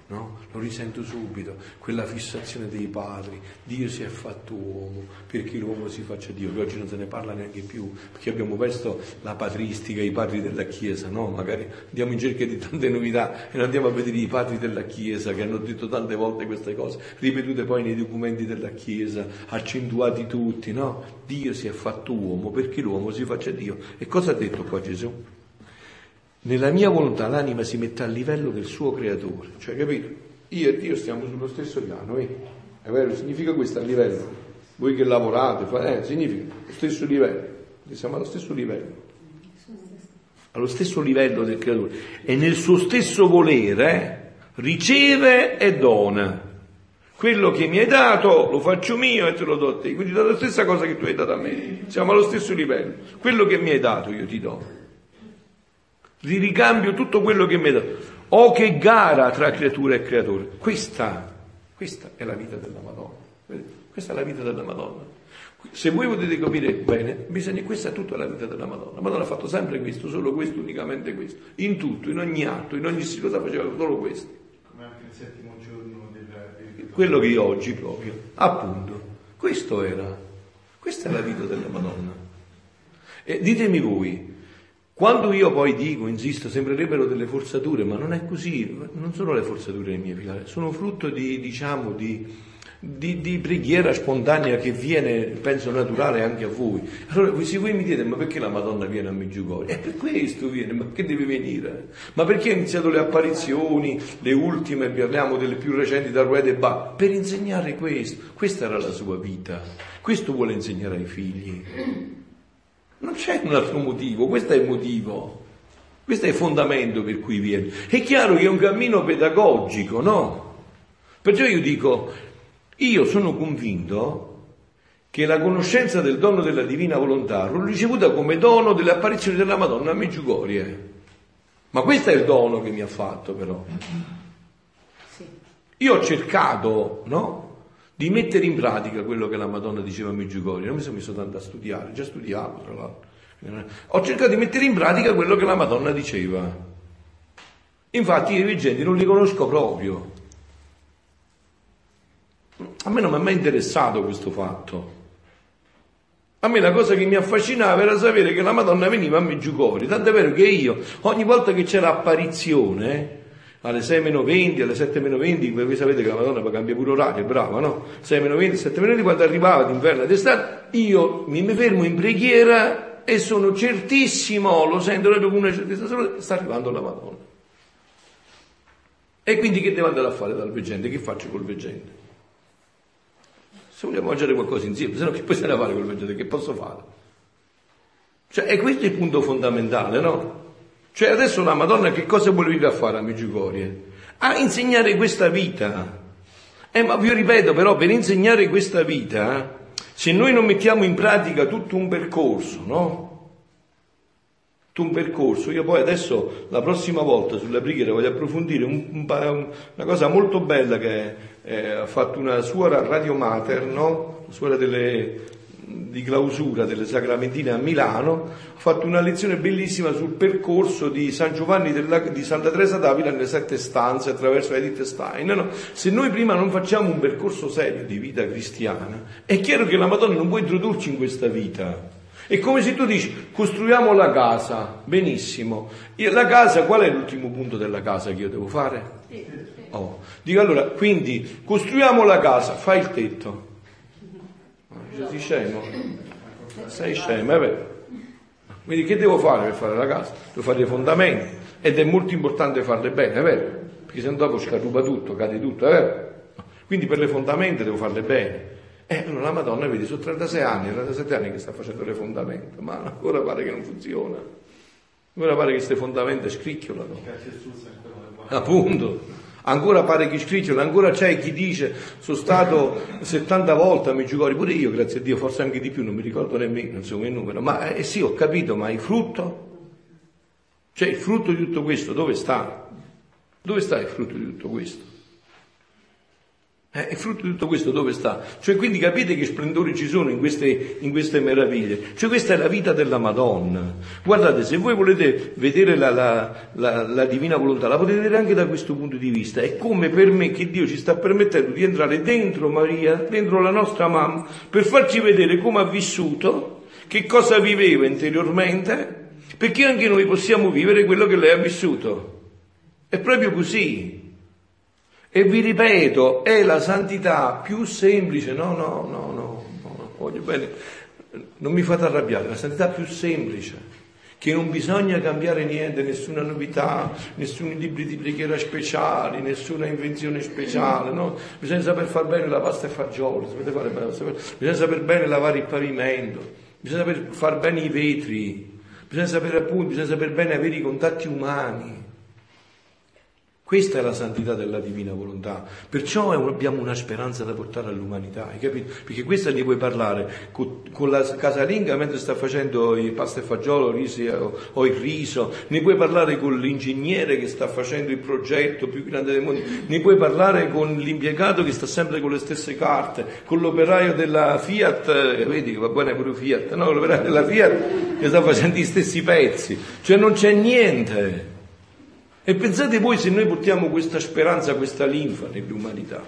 no? Lo risento subito, quella fissazione dei padri, Dio si è fatto uomo perché l'uomo si faccia Dio, che oggi non se ne parla neanche più, perché abbiamo perso la patristica, i padri della Chiesa, no? Magari andiamo in cerca di tante novità e non andiamo a vedere i padri della Chiesa che hanno detto tante volte queste cose, ripetute poi nei documenti della Chiesa, accentuati tutti, no? Dio si è fatto uomo perché l'uomo si faccia Dio. E cosa ha detto qua Gesù? Nella mia volontà l'anima si mette a livello del suo creatore, cioè capito? Io e Dio stiamo sullo stesso piano, eh? è vero? Significa questo a livello. Voi che lavorate, eh, significa lo stesso livello, siamo allo stesso livello, allo stesso livello del creatore e nel suo stesso volere riceve e dona. Quello che mi hai dato lo faccio mio e te lo do a te, quindi la stessa cosa che tu hai dato a me, siamo allo stesso livello. Quello che mi hai dato io ti do ricambio tutto quello che mi dato. Oh che gara tra creatura e creatore. Questa, questa è la vita della Madonna. Questa è la vita della Madonna. Se voi potete capire bene, bisogna, questa è tutta la vita della Madonna. La Madonna ha fatto sempre questo, solo questo, unicamente questo. In tutto, in ogni atto, in ogni cosa faceva solo questo. Come anche il settimo giorno del... Quello che oggi proprio, appunto, questo era. Questa è la vita della Madonna. E ditemi voi, quando io poi dico, insisto, sembrerebbero delle forzature, ma non è così, non sono le forzature dei miei figli, sono frutto di, diciamo, di, di, di, preghiera spontanea che viene, penso, naturale anche a voi. Allora, se voi mi dite, ma perché la Madonna viene a Meggiugorio? È per questo viene, ma che deve venire? Ma perché ha iniziato le apparizioni, le ultime, parliamo delle più recenti da Rueda e Ba? Per insegnare questo. Questa era la sua vita. Questo vuole insegnare ai figli. Non c'è un altro motivo, questo è il motivo, questo è il fondamento per cui viene. È chiaro che è un cammino pedagogico, no? Perciò io dico, io sono convinto che la conoscenza del dono della divina volontà l'ho ricevuta come dono delle apparizioni della Madonna a Meggiugorie. Ma questo è il dono che mi ha fatto però. Io ho cercato, no? Di mettere in pratica quello che la Madonna diceva a Meggiugorio. Non mi sono messo tanto a studiare, già studiavo tra l'altro. Ho cercato di mettere in pratica quello che la Madonna diceva. Infatti i veggenti non li conosco proprio. A me non mi è mai interessato questo fatto. A me la cosa che mi affascinava era sapere che la Madonna veniva a Meggiugorio, tant'è vero che io ogni volta che c'era apparizione alle 6 meno 20, alle 7 meno 20, voi sapete che la Madonna poi cambia pure orario, è brava, no? 6 meno 20, 7 meno 20, quando arrivava d'inverno ed estate, io mi fermo in preghiera e sono certissimo, lo sento proprio con una certezza, sta arrivando la Madonna. E quindi che devo andare a fare dal veggente? Che faccio col veggente? Se vogliamo mangiare qualcosa insieme, se no che poi se ne fare quel mangiare, che posso fare? Cioè, è questo il punto fondamentale, no? Cioè, adesso la Madonna che cosa vuole venire a fare a Meggiugorie? A insegnare questa vita. Eh, ma vi ripeto, però, per insegnare questa vita, se noi non mettiamo in pratica tutto un percorso, no? un percorso. Io poi adesso, la prossima volta sulla preghiera, voglio approfondire un, un, una cosa molto bella che eh, ha fatto una suora Radio Mater, no? suora delle, di clausura delle Sacramentine a Milano, ha fatto una lezione bellissima sul percorso di San Giovanni della, di Santa Teresa d'Avila nelle sette stanze attraverso Edith Stein. No? Se noi prima non facciamo un percorso serio di vita cristiana, è chiaro che la Madonna non può introdurci in questa vita. È come se tu dici costruiamo la casa, benissimo. Io, la casa, qual è l'ultimo punto della casa che io devo fare? Oh. Dico allora, quindi costruiamo la casa, fai il tetto. Sei scemo? Sei scemo, è vero. Quindi che devo fare per fare la casa? Devo fare i fondamenti ed è molto importante farle bene, è vero? Perché se no dopo scarruba tutto, cade tutto, è vero? Quindi per le fondamenta devo farle bene. E allora la Madonna, vedi, sono 36 anni, 37 anni che sta facendo le fondamenta, ma ancora pare che non funziona. Ancora pare che queste fondamenta scricchiolano. Appunto. Ancora pare che scricchiolano, ancora c'è chi dice sono stato 70 volte a Meggiugori, pure io, grazie a Dio, forse anche di più, non mi ricordo nemmeno, insomma, il numero. Ma eh sì, ho capito, ma il frutto? Cioè il frutto di tutto questo dove sta? Dove sta il frutto di tutto questo? Eh, il frutto di tutto questo dove sta? Cioè, quindi capite che splendori ci sono in queste, in queste, meraviglie. Cioè, questa è la vita della Madonna. Guardate, se voi volete vedere la, la, la, la, divina volontà, la potete vedere anche da questo punto di vista. È come per me che Dio ci sta permettendo di entrare dentro Maria, dentro la nostra mamma, per farci vedere come ha vissuto, che cosa viveva interiormente, perché anche noi possiamo vivere quello che lei ha vissuto. È proprio così. E vi ripeto, è la santità più semplice, no, no, no, no, no, voglio bene, non mi fate arrabbiare, la santità più semplice, che non bisogna cambiare niente, nessuna novità, nessun libri di preghiera speciali, nessuna invenzione speciale, no? Bisogna saper far bene la pasta e fagioli, bisogna saper bene lavare il pavimento, bisogna saper far bene i vetri, bisogna sapere appunto, bisogna saper bene avere i contatti umani. Questa è la santità della divina volontà. Perciò abbiamo una speranza da portare all'umanità, hai capito? Perché questa ne puoi parlare con, la casalinga mentre sta facendo i pasta e fagiolo o, o, il riso, ne puoi parlare con l'ingegnere che sta facendo il progetto più grande del mondo, ne puoi parlare con l'impiegato che sta sempre con le stesse carte, con l'operaio della Fiat, eh, vedi che va bene pure Fiat, no? L'operaio della Fiat che sta facendo gli stessi pezzi. Cioè non c'è niente. E pensate voi se noi portiamo questa speranza, questa linfa nell'umanità,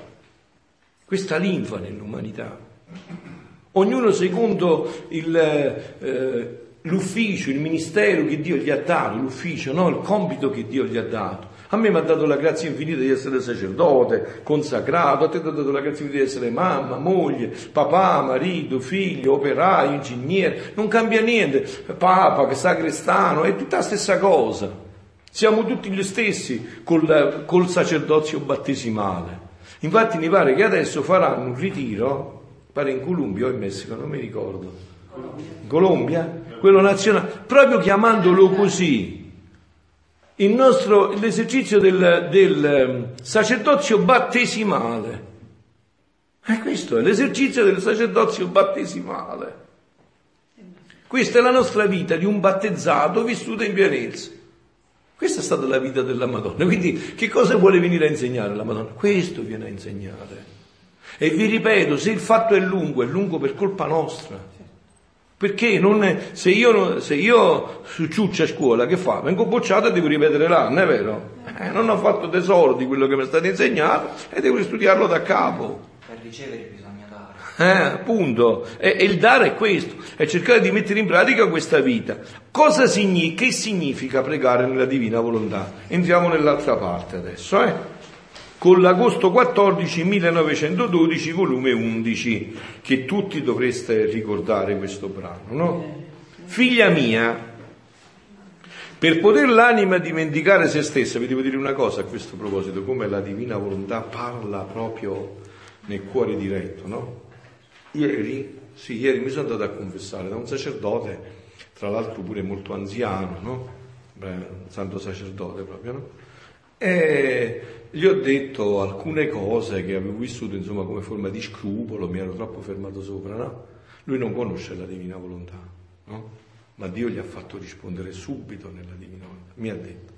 questa linfa nell'umanità, ognuno secondo il, eh, l'ufficio, il ministero che Dio gli ha dato, l'ufficio, no? il compito che Dio gli ha dato. A me mi ha dato la grazia infinita di essere sacerdote, consacrato, a te ti ha dato la grazia infinita di essere mamma, moglie, papà, marito, figlio, operaio, ingegnere, non cambia niente, papa, sacrestano, è tutta la stessa cosa. Siamo tutti gli stessi col, col sacerdozio battesimale. Infatti mi pare che adesso faranno un ritiro, pare in Colombia o in Messico, non mi ricordo. In Colombia? Quello nazionale, proprio chiamandolo così. Il nostro, l'esercizio del, del ehm, sacerdozio battesimale. E questo è l'esercizio del sacerdozio battesimale. Questa è la nostra vita di un battezzato vissuto in pienezza. Questa è stata la vita della Madonna. Quindi che cosa vuole venire a insegnare la Madonna? Questo viene a insegnare. E vi ripeto, se il fatto è lungo, è lungo per colpa nostra. Perché è, se, io, se io su ciuccia a scuola, che fa? Vengo bocciato e devo ripetere l'anno, è vero? Eh, non ho fatto tesoro di quello che mi è stato insegnato e devo studiarlo da capo. Per ricevere bisogna eh, appunto, e, e, il dare è questo, è cercare di mettere in pratica questa vita. Cosa significa, che significa pregare nella divina volontà? Entriamo nell'altra parte adesso, eh? Con l'agosto 14 1912, volume 11, che tutti dovreste ricordare questo brano, no? Figlia mia, per poter l'anima dimenticare se stessa, vi devo dire una cosa a questo proposito, come la divina volontà parla proprio nel cuore diretto, no? Ieri, sì, ieri mi sono andato a confessare da un sacerdote, tra l'altro pure molto anziano, no? Beh, un santo sacerdote proprio, no? E gli ho detto alcune cose che avevo vissuto insomma come forma di scrupolo, mi ero troppo fermato sopra, no? Lui non conosce la divina volontà, no? Ma Dio gli ha fatto rispondere subito nella divina volontà. Mi ha detto,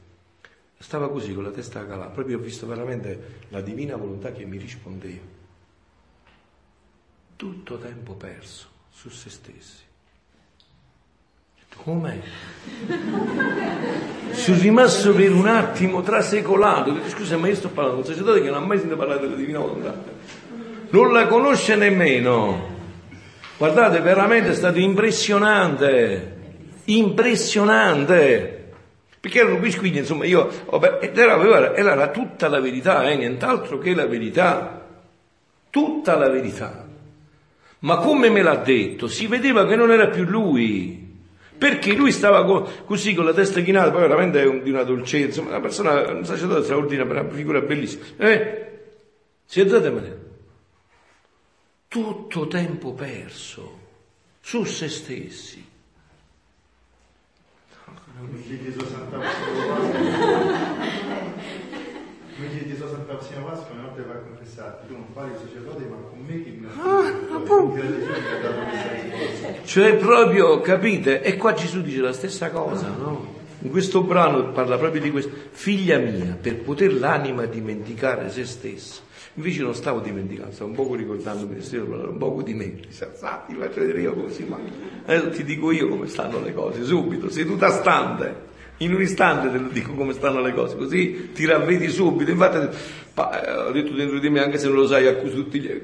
stava così con la testa calata, proprio ho visto veramente la divina volontà che mi rispondeva. Tutto tempo perso su se stessi. Com'è? Sono rimasto per un attimo trasecolato. Scusa, ma io sto parlando con un sacerdote che non ha mai sentito parlare della divina volontà. Non la conosce nemmeno. Guardate, veramente è stato impressionante. Impressionante. Perché erano bisquigli, insomma, io, ed era, era tutta la verità, eh, nient'altro che la verità. Tutta la verità. Ma come me l'ha detto, si vedeva che non era più lui perché lui stava co- così con la testa chinata, poi veramente è un, di una dolcezza, una persona, un sacerdote straordinario, una figura bellissima. Eh? Si è dato a Tutto tempo perso su se stessi. Mi chiedi su Santa mi chiedi su Santa Pasqua, una volta va a confessarti, tu non parli sacerdote, ma con me che mi ah, appunto. Cioè proprio, capite? E qua Gesù dice la stessa cosa, no? In questo brano parla proprio di questo. Figlia mia, per poter l'anima dimenticare se stessa. Invece non stavo dimenticando, stavo un poco ricordandomi di un poco di me. Ti faccio vedere io come ma adesso ti dico io come stanno le cose, subito, seduta stante. In un istante te lo dico come stanno le cose, così ti ravvedi subito. Infatti, ho detto dentro di me, anche se non lo sai, tutti gli,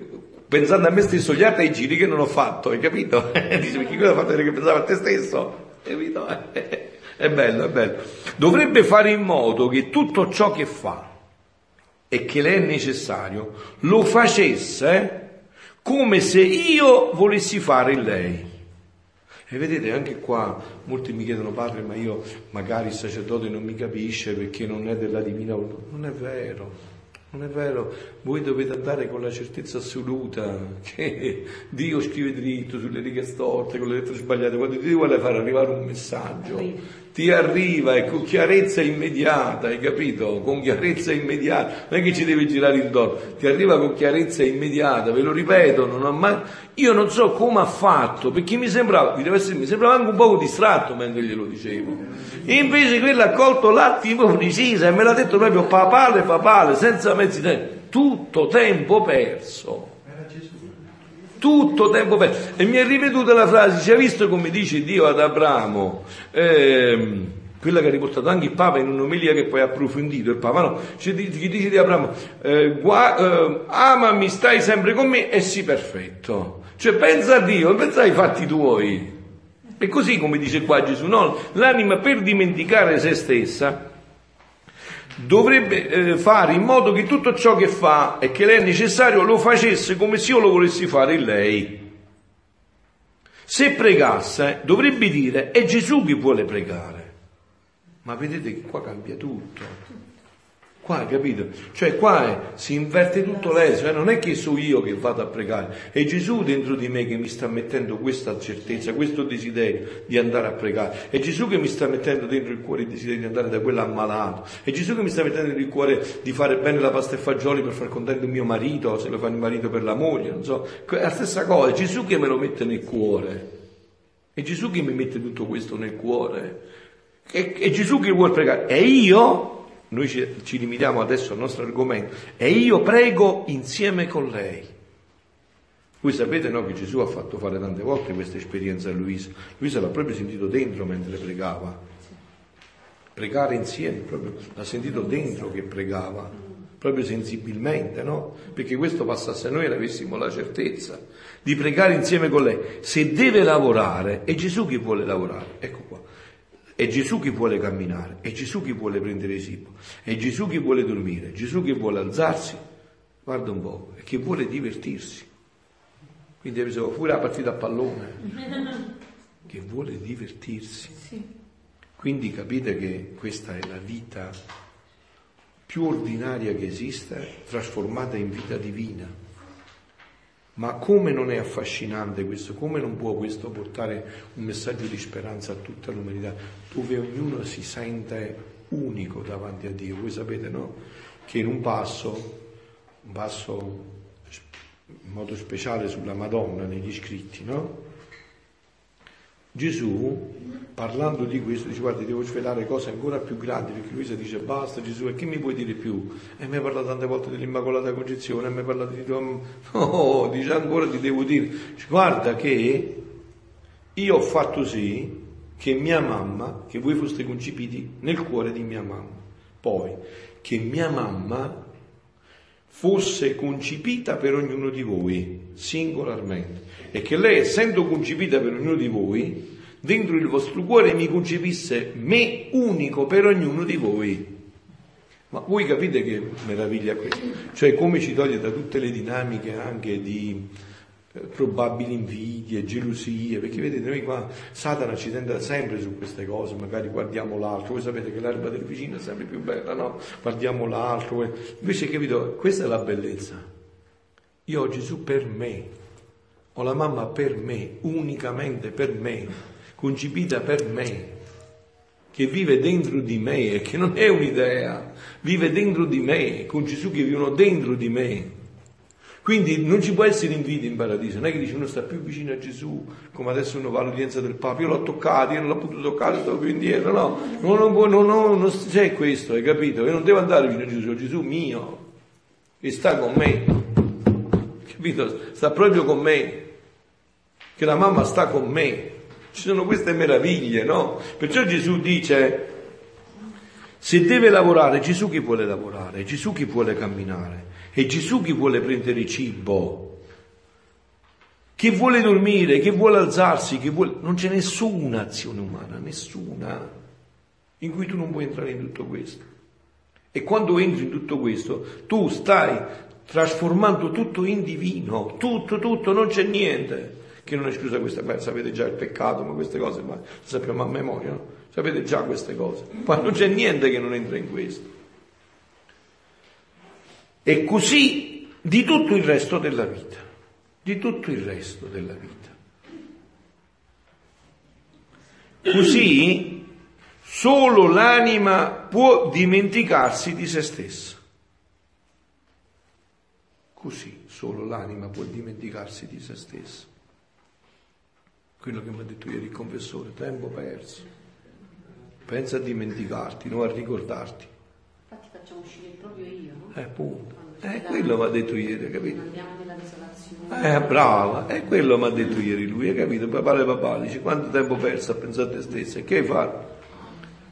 pensando a me stesso gli altri giri che non ho fatto, hai capito? Dice perché cosa ha fatto che pensava a te stesso? Capito? È bello, è bello. Dovrebbe fare in modo che tutto ciò che fa e che le è necessario lo facesse come se io volessi fare in lei. E vedete anche qua molti mi chiedono padre ma io magari il sacerdote non mi capisce perché non è della divina volontà. Non è vero. Non è vero, voi dovete andare con la certezza assoluta che Dio scrive dritto sulle righe storte, con le lettere sbagliate. Quando Dio vuole fare arrivare un messaggio, ti arriva e con chiarezza immediata, hai capito? Con chiarezza immediata, non è che ci deve girare intorno, ti arriva con chiarezza immediata, ve lo ripeto, non mai... io non so come ha fatto, perché mi sembrava, mi sembrava anche un po' distratto mentre glielo dicevo. E invece quello ha colto l'attimo preciso e me l'ha detto proprio papale, papale, senza mezzi tempi, tutto tempo perso tutto tempo perso. E mi è ripetuta la frase, ci ha visto come dice Dio ad Abramo, ehm, quella che ha riportato anche il Papa in un'omelia che poi ha approfondito, il Papa no, ci dice di Abramo, eh, gua, eh, amami, stai sempre con me e sii perfetto. Cioè pensa a Dio, pensa ai fatti tuoi. E così come dice qua Gesù, no? l'anima per dimenticare se stessa dovrebbe eh, fare in modo che tutto ciò che fa e che le è necessario lo facesse come se io lo volessi fare in lei. Se pregasse, dovrebbe dire è Gesù che vuole pregare. Ma vedete che qua cambia tutto. Qua, capito? Cioè qua è, si inverte tutto l'esito, eh? non è che sono io che vado a pregare, è Gesù dentro di me che mi sta mettendo questa certezza, questo desiderio di andare a pregare, è Gesù che mi sta mettendo dentro il cuore il desiderio di andare da quello ammalato, è Gesù che mi sta mettendo il cuore di fare bene la pasta e fagioli per far contento mio marito, se lo fa il marito per la moglie, non so, è la stessa cosa, è Gesù che me lo mette nel cuore, è Gesù che mi mette tutto questo nel cuore, è, è Gesù che vuole pregare, e io noi ci, ci limitiamo adesso al nostro argomento, e io prego insieme con lei. Voi sapete no, che Gesù ha fatto fare tante volte questa esperienza a Luisa. Luisa l'ha proprio sentito dentro mentre pregava. Pregare insieme, proprio, l'ha sentito dentro che pregava, proprio sensibilmente, no? Perché questo passa se noi avessimo la certezza di pregare insieme con lei. Se deve lavorare, è Gesù che vuole lavorare. Ecco qua. È Gesù che vuole camminare, è Gesù che vuole prendere cibo, è Gesù che vuole dormire, è Gesù che vuole alzarsi, guarda un po', e che vuole divertirsi. Quindi abbiamo pure la partita a pallone, che vuole divertirsi. Quindi capite che questa è la vita più ordinaria che esiste, trasformata in vita divina. Ma come non è affascinante questo? Come non può questo portare un messaggio di speranza a tutta l'umanità, dove ognuno si sente unico davanti a Dio? Voi sapete, no? Che in un passo, un passo in modo speciale sulla Madonna negli scritti, no? Gesù, parlando di questo, dice guarda, devo svelare cose ancora più grandi, perché Luisa dice basta Gesù, e che mi puoi dire più? E mi hai parlato tante volte dell'Immacolata Concezione, e mi hai parlato di tua... No, dice ancora ti devo dire, guarda che io ho fatto sì che mia mamma, che voi foste concepiti nel cuore di mia mamma, poi che mia mamma fosse concepita per ognuno di voi, singolarmente, e che lei, essendo concepita per ognuno di voi, dentro il vostro cuore mi concepisse me unico per ognuno di voi. Ma voi capite che meraviglia questa? Cioè come ci toglie da tutte le dinamiche anche di eh, probabili invidie, gelosie, perché vedete noi qua Satana ci tende sempre su queste cose, magari guardiamo l'altro, voi sapete che l'erba del vicino è sempre più bella, no? Guardiamo l'altro, invece capito, questa è la bellezza. Io ho Gesù per me, ho la mamma per me, unicamente per me, concepita per me che vive dentro di me e che non è un'idea, vive dentro di me, con Gesù che vivono dentro di me. Quindi non ci può essere invidia in paradiso, non è che dice uno sta più vicino a Gesù, come adesso uno va all'udienza del Papa, io l'ho toccato, io non l'ho potuto toccare, stavo più indietro, no, non, non, non, non, c'è questo, hai capito? Io non devo andare vicino a Gesù, Gesù mio, che sta con me, capito? Sta proprio con me, che la mamma sta con me, ci sono queste meraviglie, no? Perciò Gesù dice, se deve lavorare, Gesù chi vuole lavorare, Gesù chi vuole camminare, è Gesù chi vuole prendere cibo, chi vuole dormire, chi vuole alzarsi, chi vuole... non c'è nessuna azione umana, nessuna, in cui tu non puoi entrare in tutto questo. E quando entri in tutto questo, tu stai trasformando tutto in divino, tutto, tutto, non c'è niente che non è esclusa questa, beh, sapete già il peccato, ma queste cose ma sappiamo a memoria, no? Sapete già queste cose. Ma non c'è niente che non entra in questo. E così di tutto il resto della vita, di tutto il resto della vita. Così solo l'anima può dimenticarsi di se stessa. Così solo l'anima può dimenticarsi di se stessa quello che mi ha detto ieri il confessore, tempo perso. Pensa a dimenticarti, non a ricordarti. Infatti facciamo uscire proprio io, no? Eh, appunto. Eh, quello mi ha detto ieri, capito? Andiamo nella desolazione. Eh, brava, è quello mi ha detto ieri lui, hai capito? Papà e papà, dice, quanto tempo perso a pensare a te stessa? Che hai fatto?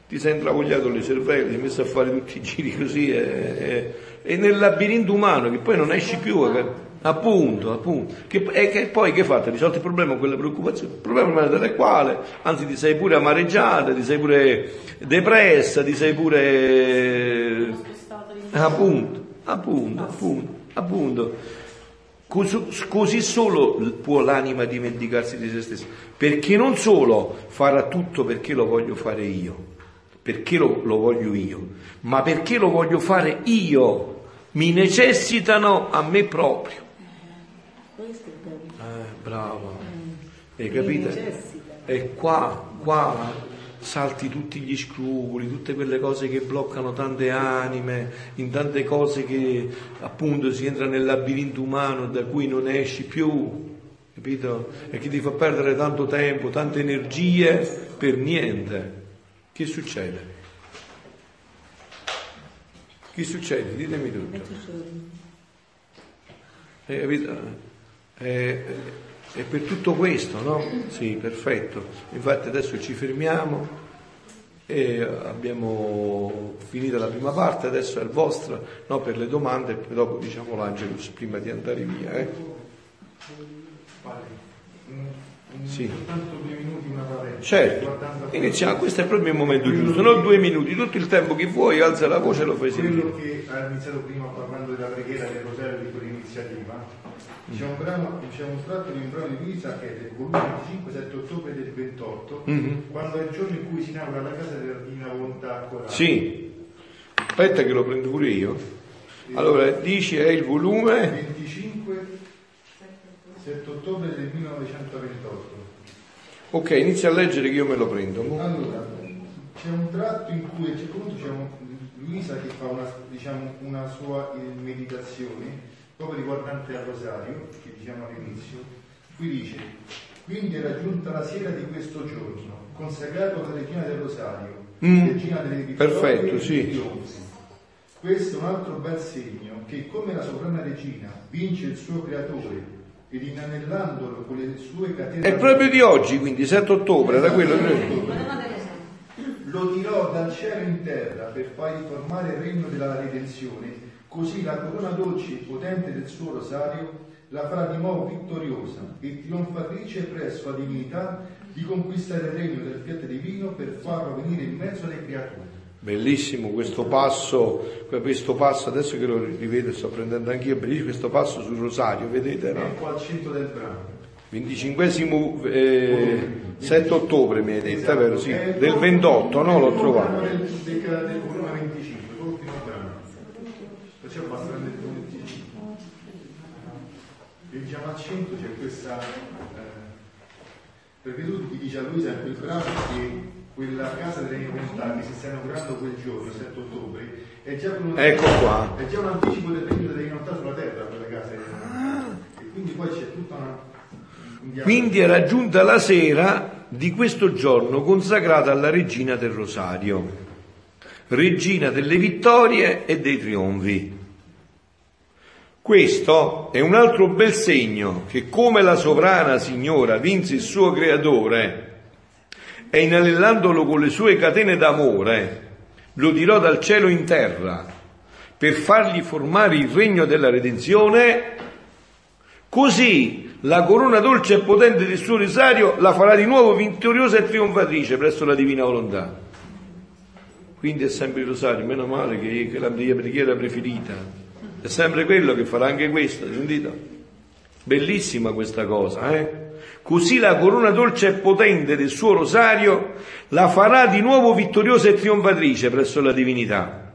Ti sei intravogliato le cervelli, ti hai messo a fare tutti i giri così e, e, e nel labirinto umano che poi non esci più, capito? Appunto, appunto. Che, e che poi che fate? Risolto il problema con quella preoccupazione? Il problema delle quali, anzi ti sei pure amareggiata, ti sei pure depressa, ti sei pure... Appunto, appunto, appunto, appunto. Così, così solo può l'anima dimenticarsi di se stessa. Perché non solo farà tutto perché lo voglio fare io, perché lo, lo voglio io, ma perché lo voglio fare io. Mi necessitano a me proprio. Questo è bello. Eh, brava. Hai capito? E qua, qua salti tutti gli scrupoli, tutte quelle cose che bloccano tante anime, in tante cose che appunto si entra nel labirinto umano da cui non esci più, capito? E che ti fa perdere tanto tempo, tante energie per niente. Che succede? Che succede? Ditemi tutto. Hai capito? E, e per tutto questo, no? Sì, perfetto. Infatti adesso ci fermiamo e abbiamo finito la prima parte, adesso è il vostro, no, per le domande e poi dopo diciamo l'Angelus prima di andare via. Eh? Sì. Certo, iniziamo, questo è proprio il momento giusto, non due minuti, tutto il tempo che vuoi, alza la voce e lo fai sentire. quello che ha iniziato prima parlando della preghiera del rosario di quell'iniziativa c'è un brano c'è un tratto di un brano di Luisa che è del volume 25 7 ottobre del 28 Mhm. quando è il giorno in cui si inaugura la casa della divina volontà corale Sì, aspetta che lo prendo pure io. Allora, dici è il volume 25 7 ottobre del 1928. Ok, inizia a leggere che io me lo prendo. Allora, c'è un tratto in cui a un certo punto c'è un- Luisa che fa una, diciamo, una sua eh, meditazione, proprio riguardante al rosario, che diciamo all'inizio, qui dice, quindi era giunta la sera di questo giorno, consacrato alla regina del rosario, Mm, regina delle vittorie perfetto, e sì. trionfi. Questo è un altro bel segno che come la sovrana regina vince il suo creatore ed inanellandolo con le sue catene È proprio di oggi, quindi 7 ottobre, era quello che lo tirò dal cielo in terra per fargli formare il regno della redenzione, così la corona dolce e potente del suo rosario la farà di nuovo vittoriosa e trionfatrice presso la divinità di conquistare il regno del fiat divino per farlo venire in mezzo alle creature. Bellissimo questo passo, questo passo, adesso che lo rivedo sto prendendo anch'io, bellissimo questo passo sul rosario, vedete no? po' al centro del brano. 25 eh, 7 ottobre mi hai detto, è vero? Sì, È del il 28, no? L'ho trovato. Del, del, del volume 25, l'ultimo brano. Perciò basta prendere il volume 25. E diciamo al centro c'è questa... eh, perché tu ti dice a Luisa in quel brano che quella casa delle che si sta inaugurando quel giorno, 7 ottobre, è già, un, Ecco qua. è già un anticipo del regno delle divinità sulla terra, casa delle divinità. E quindi poi c'è tutta una... un. Quindi era giunta la sera di questo giorno consacrata alla regina del rosario, regina delle vittorie e dei trionfi. Questo è un altro bel segno che come la sovrana signora vinse il suo creatore e inanellandolo con le sue catene d'amore lo tirò dal cielo in terra per fargli formare il regno della redenzione, così la corona dolce e potente del suo rosario la farà di nuovo vittoriosa e trionfatrice presso la divina volontà. Quindi è sempre il rosario, meno male che, che la mia preghiera preferita. È sempre quello che farà anche questo, sentito? Bellissima questa cosa, eh? Così la corona dolce e potente del suo rosario la farà di nuovo vittoriosa e trionfatrice presso la divinità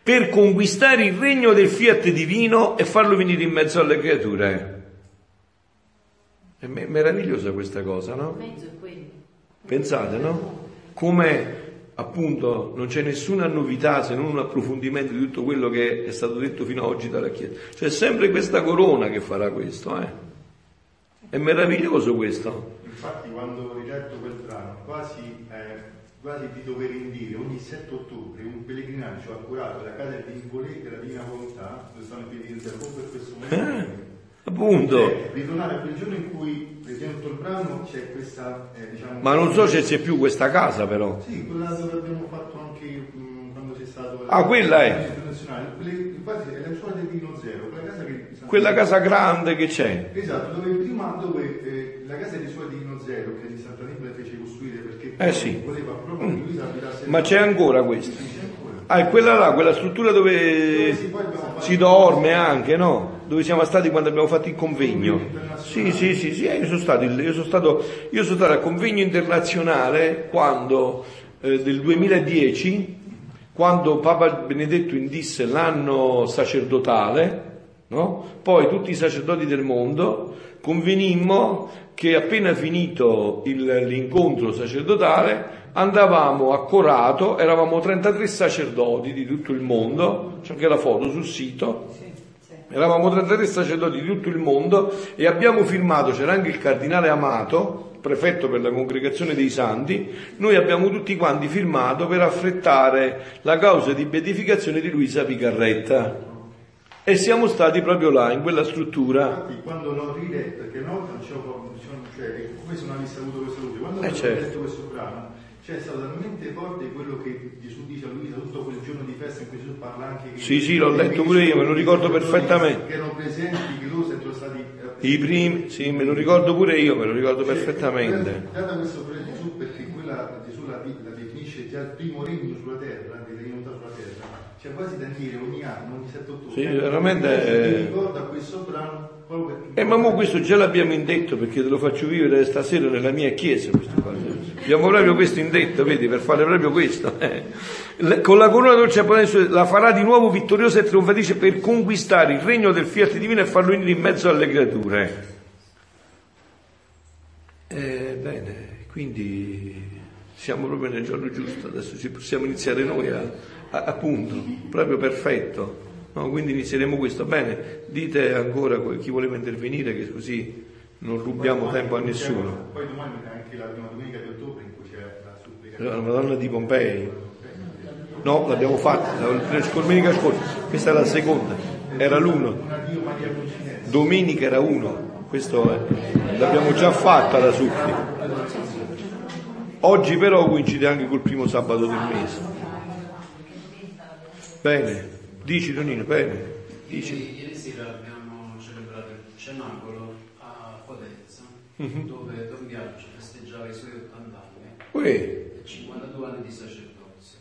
per conquistare il regno del fiat divino e farlo venire in mezzo alle creature. È me- meravigliosa questa cosa, no? Pensate, no? Come appunto non c'è nessuna novità se non un approfondimento di tutto quello che è stato detto fino ad oggi dalla Chiesa. C'è sempre questa corona che farà questo, eh? È meraviglioso questo. Infatti quando ho riletto quel brano, quasi, eh, quasi di dover indire ogni 7 ottobre un pellegrinaggio accurato alla casa di Nicolè della Divina Volontà, dove stanno i piedi del proprio per questo momento. Appunto. Cioè, ritornare a quel giorno in cui, leggendo il brano, c'è questa, eh, diciamo... Ma non so se c'è più questa casa però. Sì, quella dove abbiamo fatto anche quando c'è stato... Ah, quella è. Internazionale. Quelle- Infatti è la scuola del Dino Zero, quella casa che... Quella casa grande che c'è. Esatto, dove prima, dove eh, la casa di suoi di Dino Zero, che di Santa Nibla fece costruire perché Eh sì. voleva proprio che Luisa abitasse Ma c'è ancora questa. Sì, c'è ancora. Ah, è quella là, quella struttura dove Dove si si dorme anche, no? Dove siamo stati quando abbiamo fatto il convegno. Sì, sì, sì, sì, eh, io sono stato, io sono stato, io sono stato al convegno internazionale quando, eh, del 2010, quando Papa Benedetto indisse l'anno sacerdotale, no? Poi tutti i sacerdoti del mondo convenimmo che appena finito il- l'incontro sacerdotale andavamo a Corato, eravamo 33 sacerdoti di tutto il mondo, c'è anche la foto sul sito, eravamo 33 sacerdoti di tutto il mondo e abbiamo firmato, c'era anche il cardinale Amato, prefetto per la congregazione dei santi, noi abbiamo tutti quanti firmato per affrettare la causa di beatificazione di Luisa Picarretta. E siamo stati proprio là, in quella struttura. Infatti quando l'ho riletto, perché una volta non c'è cioè, questo non avesse avuto questa luce, quando Eh, ho certo. letto questo brano, cioè è stato talmente forte quello che Gesù dice a Luisa tutto quel giorno di festa in cui Gesù parla anche che Sì, sì, l'ho letto pure io, me lo ricordo perfettamente. che erano presenti, che loro sono stati I primi, sì, me lo ricordo pure io, me lo ricordo Cioè, perfettamente. Data questo pre Gesù, perché quella Gesù la, la definisce già il primo regno sulla terra, delle divinità sulla terra, c'è quasi da dire ogni anno, ogni 7 ottobre. Sì, veramente, Mi eh. ricorda questo brano proprio perché. E ma mo questo già l'abbiamo indetto perché te lo faccio vivere stasera nella mia chiesa. Questo qua. Abbiamo proprio questo indetto, vedi, per fare proprio questo. eh. Con la corona dolce e la farà di nuovo vittoriosa e trionfatrice per conquistare il regno del fiat divino e farlo venire in mezzo alle creature. Eh, bene, quindi siamo proprio nel giorno giusto, adesso ci possiamo iniziare noi a, a- appunto, proprio perfetto. No, quindi inizieremo questo. Bene, dite ancora chi voleva intervenire che così non rubiamo tempo a nessuno. Poi domani è anche la prima domenica di ottobre in cui c'è la supplica. La Madonna di Pompei. No, l'abbiamo fatta, la domenica scorsa, questa è la seconda, era l'uno. Domenica era uno, questo è, l'abbiamo già fatta la supplica. Oggi però coincide anche col primo sabato del mese. Bene, dici Tonino, bene, dici. Ieri, sera abbiamo celebrato il cenacolo Mhm. dove Don Biagio festeggiava i suoi 80 anni Uè, e 52 anni di sacerdozio.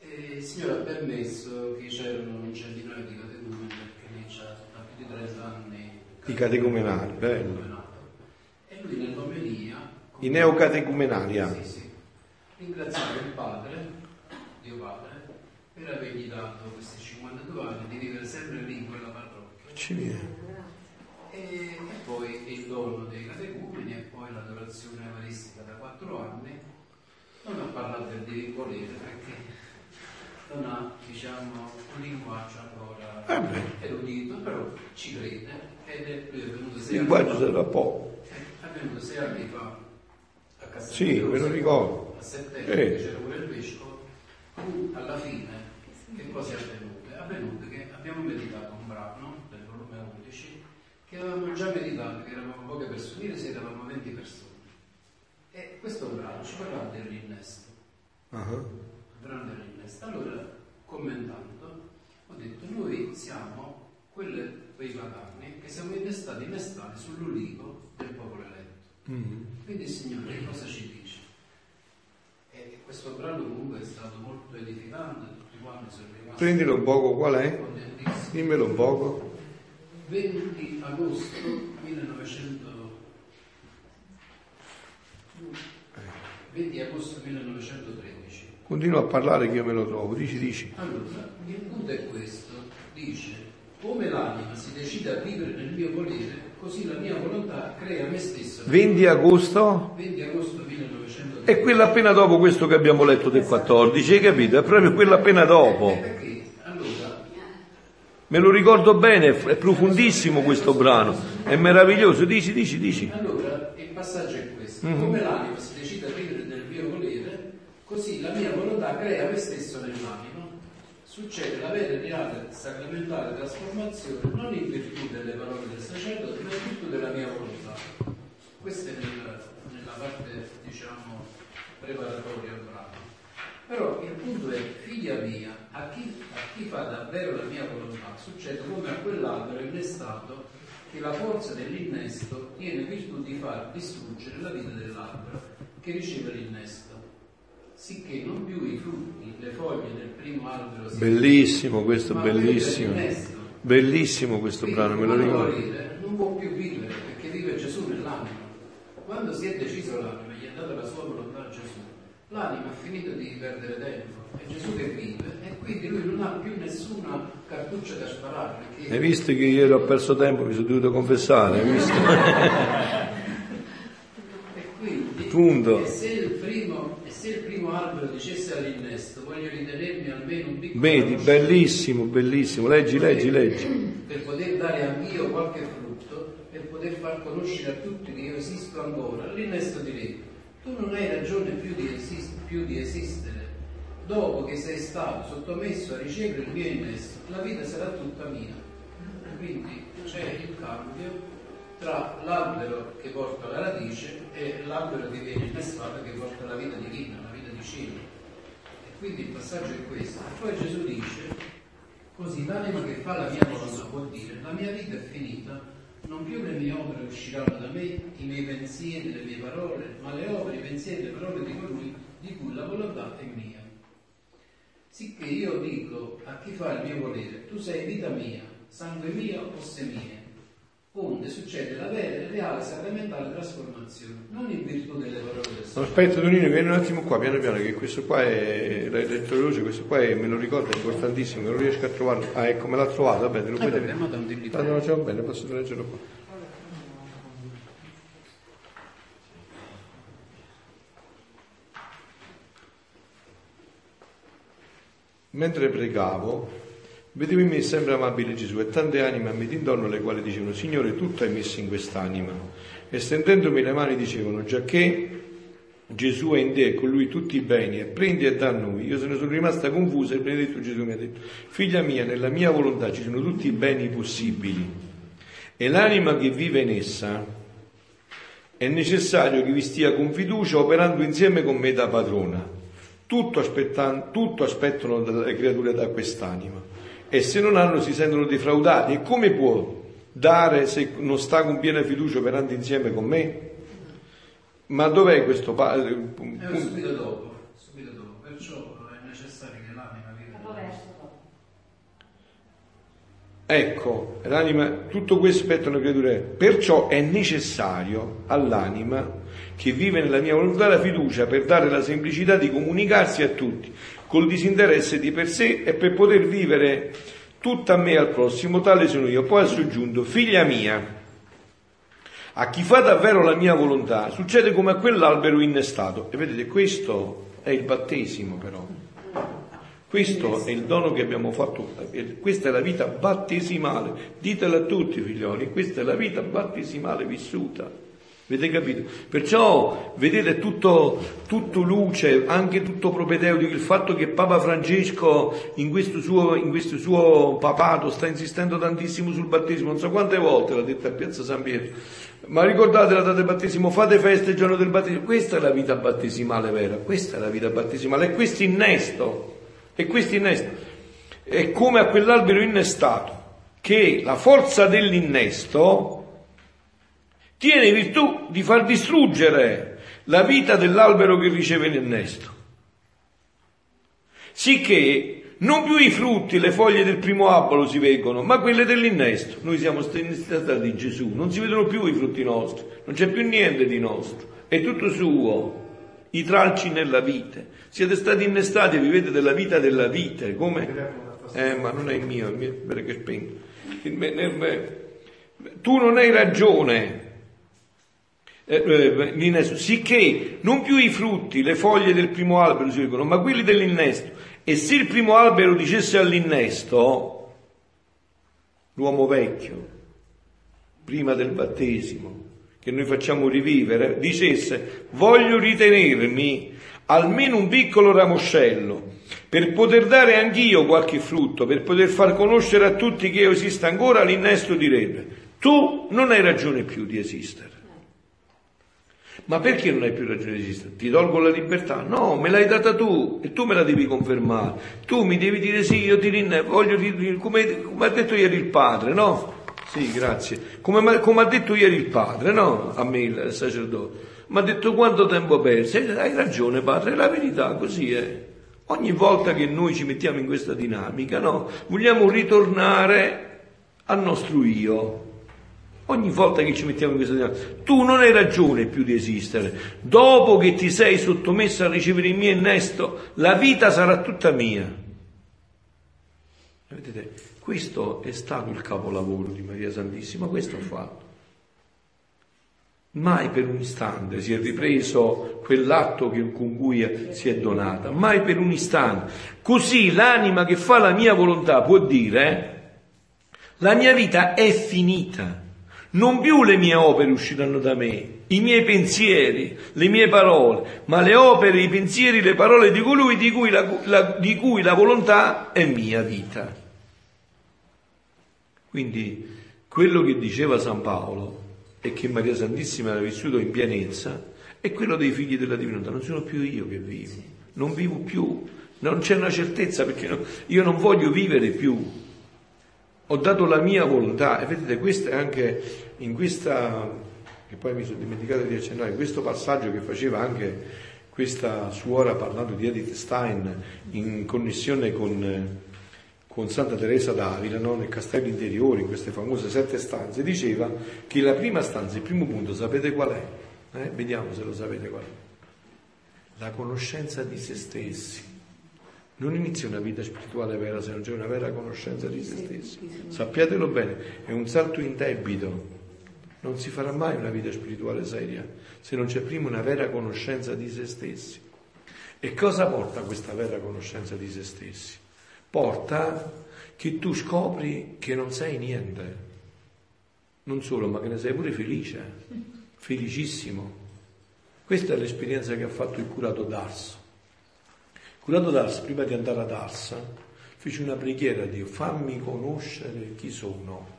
E il Signore ha permesso che c'erano un centinaio di catecumeni perché lì c'ha da più di 30 anni I catecumenali, bello. E lui nell'omelia I neocatecumenali anche. sì, sì. Ringraziava il Padre, Dio Padre, per avergli dato questi 52 anni di vivere sempre lì in quella parrocchia. Ci viene. E, e poi il dono dei catecumeni e poi l'adorazione eucaristica da 4 anni. Non ha parlato del divin volere perché non ha, diciamo, un linguaggio ancora Eh erudito, però ci crede ed è, lui è venuto sei Il anni linguaggio fa. poco. Eh, È venuto sei anni fa a Castel Sì, me lo ricordo. A settembre Eh. c'era pure il vescovo. Alla fine che cosa è avvenuto? È avvenuto che abbiamo meditato un brano del volume 11 che avevamo già meditato, che eravamo poche persone, ieri sera eravamo 20 persone. E questo brano ci parlava dell'innesto. Il brano dell'innesto. Allora, commentando, ho detto noi siamo quelle, quei pagani che siamo innestati, innestati sull'ulivo del popolo eletto. mm. Quindi il Signore cosa ci dice? E questo brano comunque è stato molto edificante, tutti quanti sono rimasti Prendilo un poco, qual è? Dimmelo un poco. 20 agosto 1900 20 agosto 1913 Continua a parlare che io me lo trovo, dici, dici. allora il punto è questo dice come l'anima si decide a vivere nel mio volere così la mia volontà crea me stesso 20 agosto 20 agosto 1913 è quello appena dopo questo che abbiamo letto del 14, hai capito? È proprio quello appena dopo. Me lo ricordo bene, è profondissimo questo brano, è meraviglioso. Dici, dici, dici. Allora, il passaggio è questo. Mhm. Come l'anima si decide a vivere nel mio volere, così la mia volontà crea me stesso nell'anima. Succede la vera e reale sacramentale trasformazione non in virtù delle parole del sacerdote, ma in virtù della mia volontà. Questa è nel- nella parte, diciamo, preparatoria al brano. Però il punto è, figlia mia, a chi, a chi fa davvero la mia volontà, succede come a quell'albero innestato che la forza dell'innesto tiene virtù di far distruggere la vita dell'albero che riceve l'innesto, sicché non più i frutti, le foglie del primo albero si Bellissimo questo, bellissimo. Bellissimo questo Quindi, brano, me lo ricordo. morire, non può più vivere perché vive Gesù nell'anima. Quando si è deciso l'anima, gli è data la sua volontà a Gesù, l'anima ha finito di perdere tempo, è Gesù che vive e quindi lui non ha più nessuna cartuccia da sparare. Perché Hai visto che ieri ho perso tempo, mi sono dovuto confessare, hai visto? E quindi, Punto. E se, il primo, e se il primo albero dicesse all'innesto, voglio ritenermi almeno un piccolo Vedi, bellissimo, bellissimo. Leggi, leggi, leggi. Per poter dare anch'io qualche frutto, per poter far conoscere a tutti che io esisto ancora, l'innesto direbbe, tu non hai ragione più di, esist- più di esistere. Dopo che sei stato sottomesso a ricevere il mio innesto, la vita sarà tutta mia. Quindi c'è il cambio tra l'albero che porta la radice e l'albero che viene innestato che porta la vita divina, la vita di cielo. E quindi il passaggio è questo. Poi Gesù dice, così l'anima che fa la mia volontà può dire, la mia vita è finita, non più le mie opere usciranno da me, i miei pensieri, le mie parole, ma le opere, i pensieri, le parole di colui di cui la volontà è mia. Sicché io dico a chi fa il mio volere, tu sei vita mia, sangue mio, osse mie. Onde succede la vera e reale sacramentale trasformazione, non in virtù delle parole del Signore. aspetta Donino, vieni un attimo qua, piano piano, che questo qua è, veloce, questo qua è, me lo ricordo, è importantissimo, non riesco a trovarlo. Ah, ecco, me l'ha trovato, va bene, lo puoi Eh, vabbè, in Ah, no, va bene, posso leggerlo qua. Mentre pregavo, vedevo in me sempre amabile Gesù e tante anime a me d'intorno le quali dicevano Signore tutto hai messo in quest'anima e stendendomi le mani dicevano giacché Gesù è in te e con lui tutti i beni e prendi e dà a noi. Io se ne sono rimasta confusa e benedetto Gesù mi ha detto figlia mia nella mia volontà ci sono tutti i beni possibili e l'anima che vive in essa è necessario che vi stia con fiducia operando insieme con me da padrona. Tutto, tutto aspettano dalle creature da quest'anima e se non hanno si sentono defraudati. E come può dare se non sta con piena fiducia operando insieme con me? Ma dov'è questo? pa- eh, Eh, subito dopo, subito dopo, perciò è necessario che l'anima viva. Ecco, l'anima, tutto questo aspettano le creature, perciò è necessario all'anima che vive nella mia volontà la fiducia per dare la semplicità di comunicarsi a tutti, col disinteresse di per sé e per poter vivere tutta a me e al prossimo, tale sono io. Poi ha soggiunto, figlia mia, a chi fa davvero la mia volontà succede come a quell'albero innestato. E vedete, questo è il battesimo però. Questo è il dono che abbiamo fatto, questa è la vita battesimale, ditela a tutti figlioli, questa è la vita battesimale vissuta. Avete capito? Perciò vedete è tutto, tutto luce, anche tutto propedeutico, il fatto che Papa Francesco in questo, suo, in questo suo papato sta insistendo tantissimo sul battesimo, non so quante volte l'ha detto a Piazza San Pietro, ma ricordate la data del battesimo, fate feste il giorno del battesimo, questa è la vita battesimale vera, questa è la vita battesimale, e questo innesto, e questo innesto, è come a quell'albero innestato, che la forza dell'innesto tiene virtù di far distruggere la vita dell'albero che riceve l'innesto. Sicché non più i frutti, le foglie del primo albero si vedono, ma quelle dell'innesto. Noi siamo innestati di Gesù, non si vedono più i frutti nostri, non c'è più niente di nostro, è tutto suo. I tralci nella vite. Siete stati innestati e vivete della vita della vite, come? Eh, ma non è il mio, è il mio, che spengo. Tu non hai ragione, l'innesto, sicché non più i frutti, le foglie del primo albero si vedono, ma quelli dell'innesto. E se il primo albero dicesse all'innesto, l'uomo vecchio, prima del battesimo, che noi facciamo rivivere, dicesse, voglio ritenermi almeno un piccolo ramoscello, per poter dare anch'io qualche frutto, per poter far conoscere a tutti che io esista ancora, l'innesto direbbe, tu non hai ragione più di esistere. Ma perché non hai più ragione di esistere? Ti tolgo la libertà? No, me l'hai data tu e tu me la devi confermare. Tu mi devi dire sì, io ti rinne, voglio, come, come ha detto ieri il padre, no? Sì, grazie. Come, come ha detto ieri il padre, no? A me il sacerdote. Mi ha detto quanto tempo persi. Eh, Hai ragione padre, è la verità, così è. Ogni volta che noi ci mettiamo in questa dinamica, no? Vogliamo ritornare al nostro io. Ogni volta che ci mettiamo in questa dinamica, tu non hai ragione più di esistere. Dopo che ti sei sottomesso a ricevere il mio innesto, la vita sarà tutta mia. Vedete, questo è stato il capolavoro di Maria Santissima, questo ha fatto. Mai per un istante si è ripreso quell'atto che- con cui si è donata, mai per un istante. Così l'anima che fa la mia volontà può dire, la mia vita è finita, non più le mie opere usciranno da me, i miei pensieri, le mie parole, ma le opere, i pensieri, le parole di colui di cui la, la- di cui la volontà è mia vita. Quindi quello che diceva San Paolo e che Maria Santissima aveva vissuto in pienezza è quello dei figli della divinità, non sono più io che vivo, non vivo più, non c'è una certezza perché no- io non voglio vivere più, ho dato la mia volontà e vedete questo è anche in questa, che poi mi sono dimenticato di accennare, in questo passaggio che faceva anche questa suora parlando di Edith Stein in connessione con, con Santa Teresa d'Avila, no? nel castello interiore, in queste famose sette stanze, diceva che la prima stanza, il primo punto, sapete qual è? Eh? Vediamo se lo sapete qual è. La conoscenza di se stessi. Non inizia una vita spirituale vera se non c'è una vera conoscenza di se stessi. Sappiatelo bene, è un salto in debito. Non si farà mai una vita spirituale seria se non c'è prima una vera conoscenza di se stessi. E cosa porta questa vera conoscenza di se stessi? Porta che tu scopri che non sei niente. Non solo, ma che ne sei pure felice, felicissimo. Questa è l'esperienza che ha fatto il curato d'Ars. Il curato d'Ars, prima di andare ad Ars, fece una preghiera a Dio, fammi conoscere chi sono.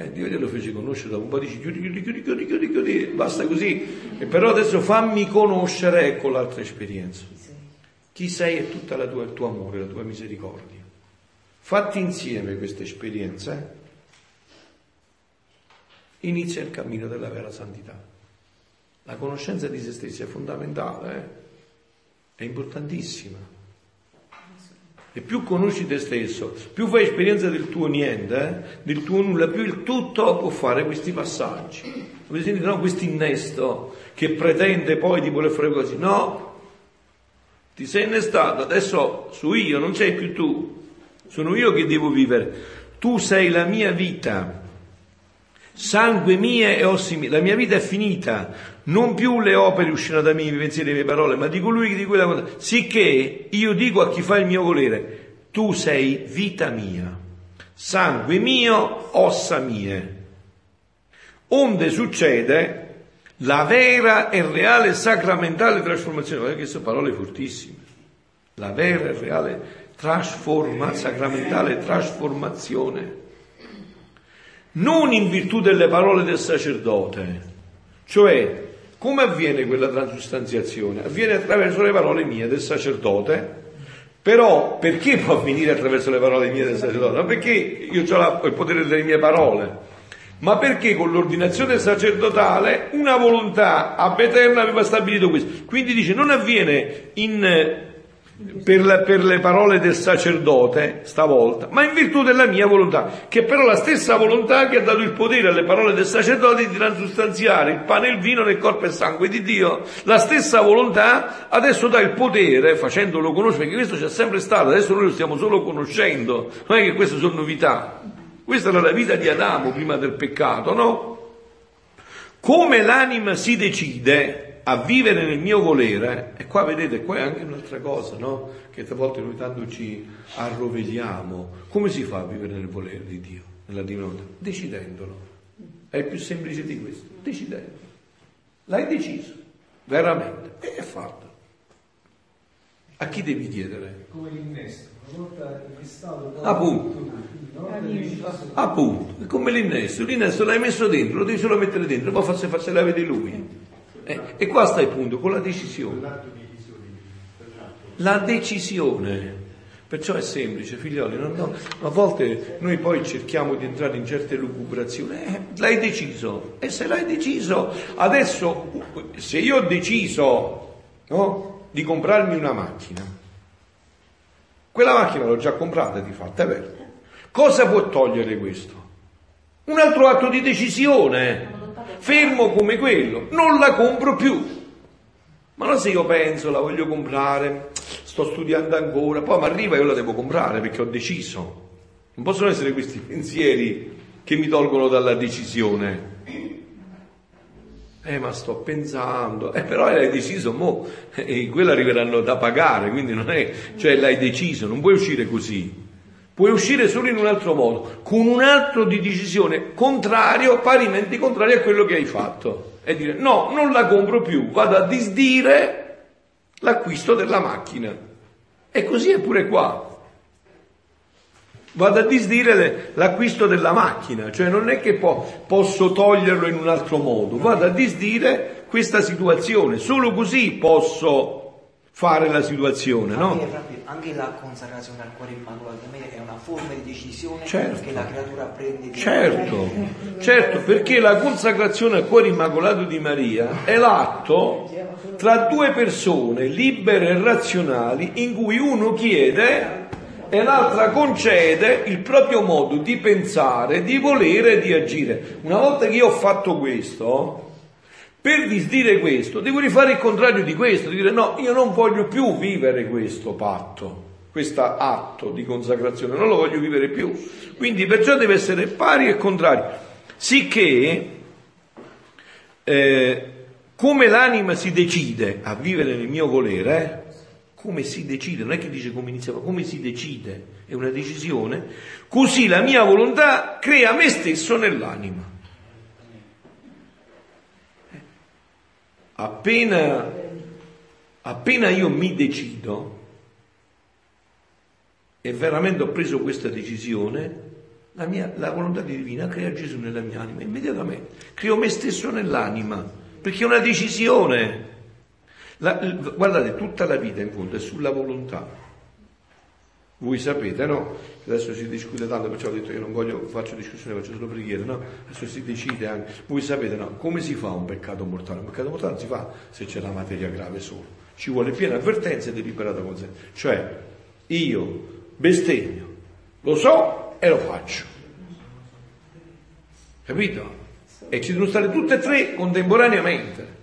E Dio glielo fece conoscere dopo un po' dice chiudi, chiudi, chiudi, chiudi, chiudi, chiudi, basta così. E però adesso fammi conoscere, ecco l'altra esperienza. Chi sei è tutta la tua, il tuo amore, la tua misericordia. Fatti insieme queste esperienze, inizia il cammino della vera santità. La conoscenza di se stessi è fondamentale, eh? è importantissima. E più conosci te stesso, più fai esperienza del tuo niente, eh? del tuo nulla, più il tutto può fare questi passaggi. Avete sentito? No, questo innesto che pretende poi di voler fare così. No, ti sei innestato, adesso su io, non sei più tu, sono io che devo vivere. Tu sei la mia vita, sangue mia e ossi miei, la mia vita è finita, non più le opere usciranno da me, i pensieri e le mie parole, ma di colui che di cui la volontà. Sicché io dico a chi fa il mio volere, tu sei vita mia, sangue mio, ossa mie. Onde succede la vera e reale sacramentale trasformazione, guardate che sono parole fortissime, la vera e reale trasforma, sacramentale trasformazione, non in virtù delle parole del sacerdote, cioè come avviene quella transustanziazione? Avviene attraverso le parole mie del sacerdote, però perché può avvenire attraverso le parole mie del sacerdote? Non perché io ho il potere delle mie parole, ma perché con l'ordinazione sacerdotale una volontà ab eterna aveva stabilito questo. Quindi dice non avviene in, per, la, per, le parole del sacerdote stavolta, ma in virtù della mia volontà, che però la stessa volontà che ha dato il potere alle parole del sacerdote di transustanziare il pane e il vino nel corpo e sangue di Dio, la stessa volontà adesso dà il potere, facendolo conoscere, perché questo c'è sempre stato, adesso noi lo stiamo solo conoscendo, non è che queste sono novità. Questa era la vita di Adamo prima del peccato, no? Come l'anima si decide a vivere nel mio volere, e qua vedete, qua è anche un'altra cosa, no? Che a volte noi tanto ci arrovelliamo. Come si fa a vivere nel volere di Dio, nella divinità? Decidendolo. È più semplice di questo, decidendo. L'hai deciso, veramente, e è fatto. A chi devi chiedere? Come l'innesto, una volta innestato Appunto. Appunto, è come l'innesto, l'innesto l'hai messo dentro, lo devi solo mettere dentro, poi farsi la vede lui. Eh, e qua sta il punto, con la decisione. La decisione. Perciò è semplice, figlioli, no, no, a volte noi poi cerchiamo di entrare in certe lucubrazioni, eh, l'hai deciso, e se l'hai deciso, adesso se io ho deciso no, di comprarmi una macchina, quella macchina l'ho già comprata di fatto, è vero, Cosa può togliere questo? Un altro atto di decisione, fermo come quello, non la compro più. Ma non se io penso, la voglio comprare, sto studiando ancora, poi mi arriva e io la devo comprare perché ho deciso. Non possono essere questi pensieri che mi tolgono dalla decisione. Eh, ma sto pensando, eh, però l'hai deciso, mo, e quello arriveranno da pagare, quindi non è, cioè l'hai deciso, non puoi uscire così. Puoi uscire solo in un altro modo, con un altro di decisione contrario, parimenti contrario a quello che hai fatto. E dire no, non la compro più, vado a disdire l'acquisto della macchina. E così è pure qua. Vado a disdire l'acquisto della macchina, cioè non è che po- posso toglierlo in un altro modo, vado a disdire questa situazione, solo così posso fare la situazione, no? Anche, anche la consacrazione al cuore immacolato è una forma di decisione certo. che la creatura prende. Certo, certo, perché la consacrazione al cuore immacolato di Maria è l'atto tra due persone libere e razionali in cui uno chiede e l'altra concede il proprio modo di pensare, di volere e di agire. Una volta che io ho fatto questo, per disdire questo, devo rifare il contrario di questo, dire no, io non voglio più vivere questo patto, questo atto di consacrazione, non lo voglio vivere più. Quindi perciò deve essere pari e contrario. Sicché, eh, come l'anima si decide a vivere nel mio volere, eh, come si decide, non è che dice come iniziava, come si decide, è una decisione, così la mia volontà crea me stesso nell'anima. Appena, appena io mi decido e veramente ho preso questa decisione, la, mia, la volontà divina crea Gesù nella mia anima, immediatamente. Creo me stesso nell'anima, perché è una decisione. La, guardate, tutta la vita in fondo è sulla volontà. Voi sapete, no? Adesso si discute tanto, perciò ho detto che non voglio, faccio discussione, faccio solo preghiere, no? Adesso si decide anche. Voi sapete, no? Come si fa un peccato mortale? Un peccato mortale non si fa se c'è la materia grave solo. Ci vuole piena avvertenza e deliberata consenso. Cioè, io bestemmio, lo so e lo faccio. Capito? E ci devono stare tutte e tre contemporaneamente.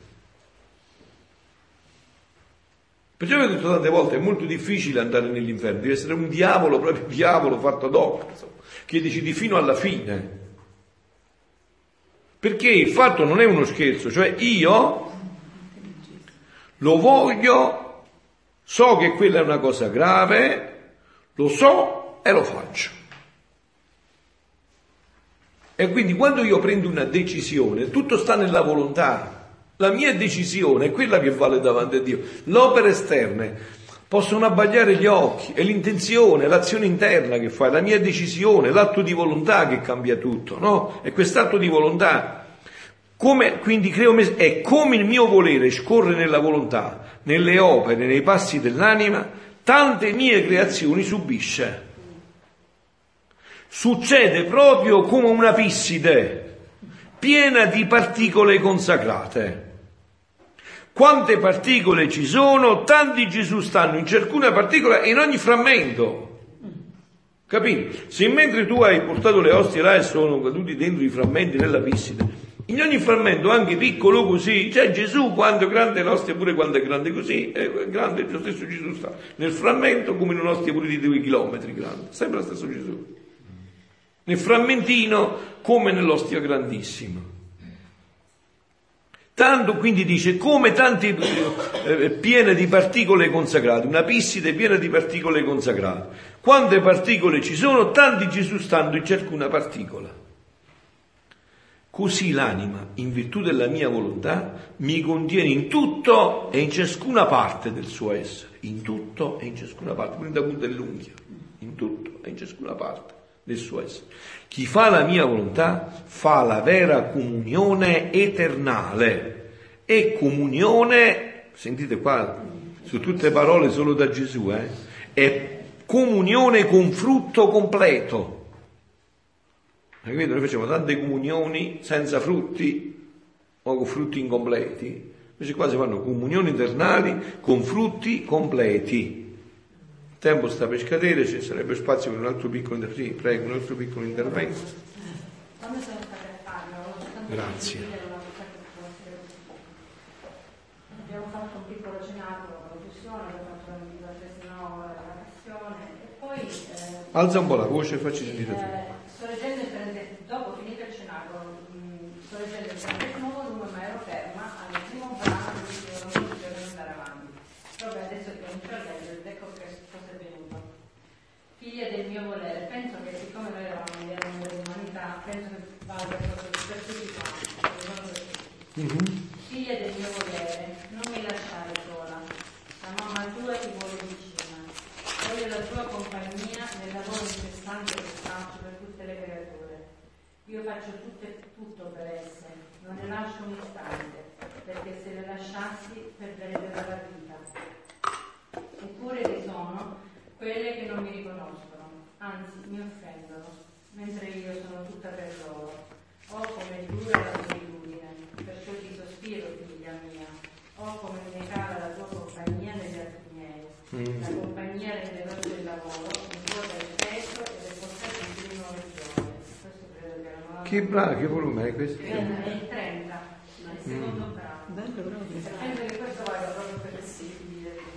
Perciò vi ho detto tante volte, è molto difficile andare nell'inferno, deve essere un diavolo, proprio diavolo fatto ad hoc, che decidi fino alla fine. Perché il fatto non è uno scherzo, cioè io lo voglio, so che quella è una cosa grave, lo so e lo faccio. E quindi quando io prendo una decisione, tutto sta nella volontà. La mia decisione è quella che vale davanti a Dio. L'opera esterna possono abbagliare gli occhi, è l'intenzione, l'azione interna che fai, la mia decisione, l'atto di volontà che cambia tutto, no? È quest'atto di volontà. Come, quindi creo me, è come il mio volere scorre nella volontà, nelle opere, nei passi dell'anima, tante mie creazioni subisce. Succede proprio come una pisside piena di particole consacrate. Quante particole ci sono, tanti Gesù stanno in ciascuna particola in ogni frammento. Capito? Se mentre tu hai portato le ostie là e sono caduti dentro i frammenti nella pisside, in ogni frammento, anche piccolo così, c'è Gesù quanto grande l'ostia pure quanto è grande così, è grande lo stesso Gesù sta. Nel frammento come in un'ostia pure di due chilometri grande, sempre lo stesso Gesù. Nel frammentino come nell'ostia grandissima. Tanto quindi dice come tante eh, piene di particole consacrate, una pisside piena di particole consacrate. Quante particole ci sono, tanti Gesù stando in ciascuna particola. Così l'anima, in virtù della mia volontà, mi contiene in tutto e in ciascuna parte del suo essere, in tutto e in ciascuna parte, quindi da punta dell'unghia, in tutto e in ciascuna parte del suo essere. Chi fa la mia volontà fa la vera comunione eternale e comunione, sentite qua, su tutte parole solo da Gesù, eh, è comunione con frutto completo. Capito? Noi facciamo tante comunioni senza frutti o con frutti incompleti. Invece qua si fanno comunioni eternali con frutti completi tempo sta per scadere, ci sarebbe spazio per un altro piccolo intervento. Sì, prego, un altro piccolo intervento. Grazie. Abbiamo fatto un piccolo cenacolo con la fusione, abbiamo fatto la meditazione la passione e poi... Eh, Alza un po' la voce e facci sentire tu. Eh, sto leggendo il dopo finito il cenacolo, mh, sto leggendo il trentesimo volume ma ero ferma al primo brano che dicevo non devo andare avanti. Proprio adesso che comincio a leggere, ecco che figlia del mio volere. Penso che siccome noi eravamo gli anni dell'umanità, penso che vada per tutti quanti. Mm-hmm. Figlia del mio volere, non mi lasciare sola. La mamma tua ti vuole vicina. Voglio la tua compagnia nel lavoro incessante che faccio per tutte le creature. Io faccio tutte, tutto per esse, sono tutta per loro. Oh come dura la tua solitudine, perciò ti sospiro, figlia mia. Oh come mi cala la tua compagnia negli altri miei. Mm. La compagnia delle veloce il lavoro, incorre il peso e le portate di nuove gioie. Questo credo che la. Che bravo, che volume è questo? È il 30, ma il secondo mm. bravo. Che questo vale proprio per il simile.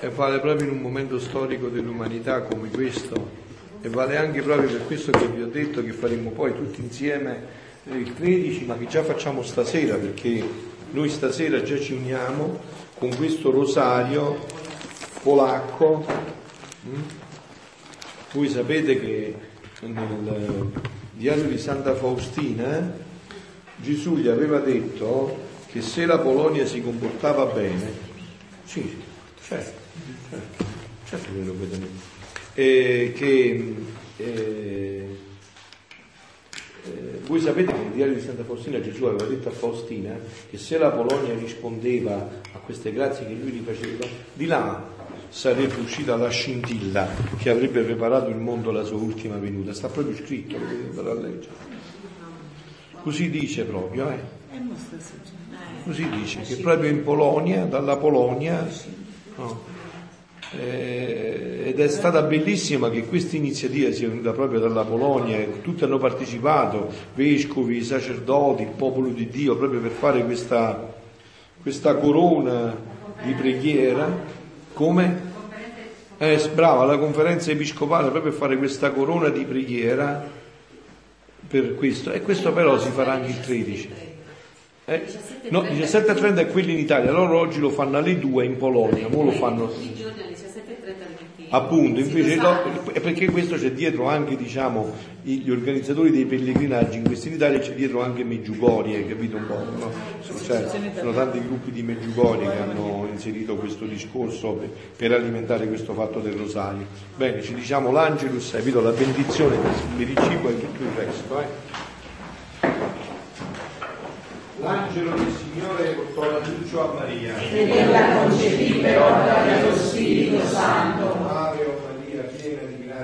E vale proprio in un momento storico dell'umanità come questo, e vale anche proprio per questo che vi ho detto che faremo poi tutti insieme eh, il 13, ma che già facciamo stasera, perché noi stasera già ci uniamo con questo rosario polacco. Mm? Voi sapete che nel diario di Santa Faustina Gesù gli aveva detto che se la Polonia si comportava bene, sì, certo, certo, certo che lo vedo eh, che eh, voi sapete che nel diario di Santa Faustina Gesù aveva detto a Faustina che se la Polonia rispondeva a queste grazie che lui gli faceva, di là sarebbe uscita la scintilla che avrebbe preparato il mondo alla sua ultima venuta. Sta proprio scritto, lo potete andare a leggere. Così dice proprio. Eh. Così dice, che proprio in Polonia, dalla Polonia, no, eh, ed è stata bellissima che questa iniziativa sia venuta proprio dalla Polonia, tutti hanno partecipato, vescovi, sacerdoti, il popolo di Dio, proprio per fare questa, questa corona di preghiera. Come? Eh, brava, la conferenza episcopale proprio per fare questa corona di preghiera per questo. E questo però si farà anche il 13. Eh, no, 17 e 30 è quello in Italia, loro oggi lo fanno alle 2 in Polonia, ora lo fanno Tutti i giorni alle 17.30 appunto, invece no, è perché questo c'è dietro anche diciamo gli organizzatori dei pellegrinaggi in questi in Italia c'è dietro anche Meggiugorie, hai capito un po'? No? Cioè, sono tanti gruppi di Meggiugorie che hanno inserito questo discorso per, per alimentare questo fatto del rosario. Bene, ci diciamo l'Angelus, hai capito, la benedizione per il cibo e tutto il resto. Eh? L'angelo del Signore portò l'annuncio a Maria. Fedela concepibero dallo Spirito Santo. Ave o Maria,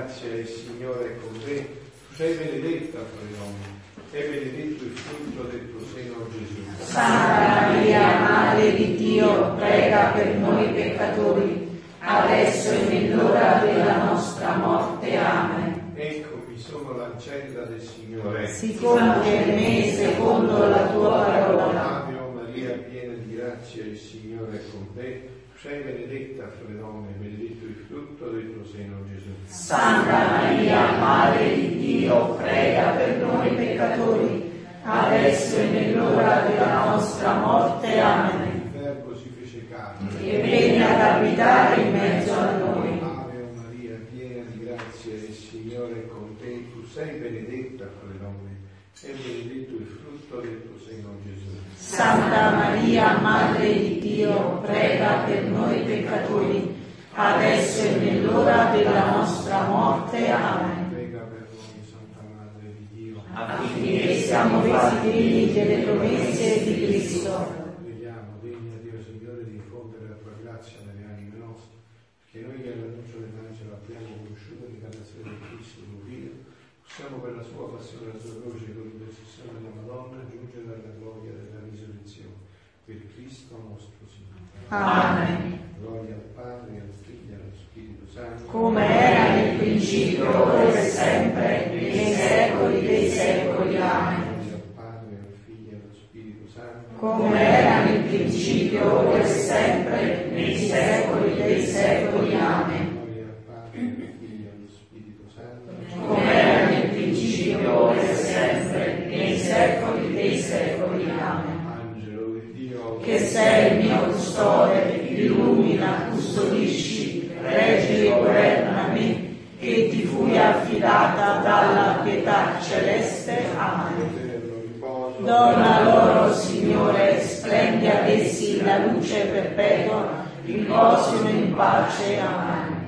grazia, il Signore è con te. Tu sei benedetta fra le donne e benedetto il frutto del tuo seno, Gesù. Santa Maria, Madre di Dio, prega per noi peccatori, adesso e nell'ora della nostra morte. Amen. Eccomi, sono l'ancella del Signore. Si compie in me secondo la tua parola. Ave Maria, piena di grazia, il Signore è con te. Sei benedetta fra le donne benedetto il frutto del tuo seno, Gesù. Santa Maria, Madre di Dio, prega per noi peccatori, adesso e nell'ora della nostra morte. Amen. Il Verbo si fece carne. E venne ad abitare in mezzo a noi. Ave Maria, piena di grazia, il Signore è con te, tu sei benedetta fra le donne, e benedetto il frutto del tuo seno, Gesù. Santa Maria, Madre di Dio, prega per noi peccatori, adesso e nell'ora della nostra morte. Amen. Prega per noi, Santa Madre di Dio. Affinché siamo fatti figli delle promesse di Cristo. Preghiamo, degna Dio Signore, di infondere la tua grazia nelle anime nostre, perché noi che all'annuncio dell'angelo abbiamo conosciuto l'incarnazione di Cristo, tuo Figlio, possiamo per la sua passione e la sua croce con l'intercessione della Madonna giungere alla gloria risurrezione. Per Cristo nostro Signore. Amen. Gloria al Padre, al Figlio e allo Spirito Santo. Come era nel principio, ora e sempre, nei secoli dei secoli. Amen. Gloria al Padre, al Figlio e allo Spirito Santo. Come era nel principio, ora e sempre, nei secoli dei secoli. Amen. Gloria al Padre, al Figlio e allo Spirito Santo. Come era nel principio, ora e sempre, nei secoli. Amen. Angelo di Dio, Che sei il mio custode, illumina, custodisci, reggi e governami, che ti fui affidata dalla pietà celeste. Amen. Donna loro, Signore, splendi ad essi la luce perpetua, riposino in pace. Amen.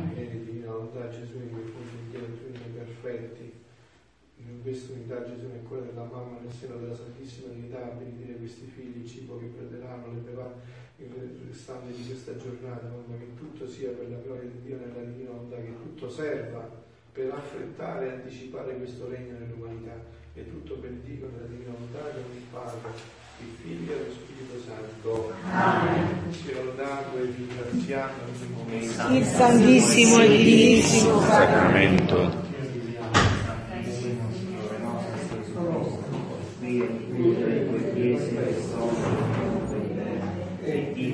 questa unità Gesù nel cuore della mamma nel seno della Santissima Trinità a benedire questi figli il cibo che prenderanno le bevande il restante di questa giornata mamma che tutto sia per la gloria di Dio nella divina volontà che tutto serva per affrettare e anticipare questo regno nell'umanità e tutto benedico nella divina volontà con il Padre il Figlio e lo Spirito Santo Amen. sia lodato e ringraziato in momento Il Santissimo e Divinissimo Sacramento. Dio di Maria, tutte le tue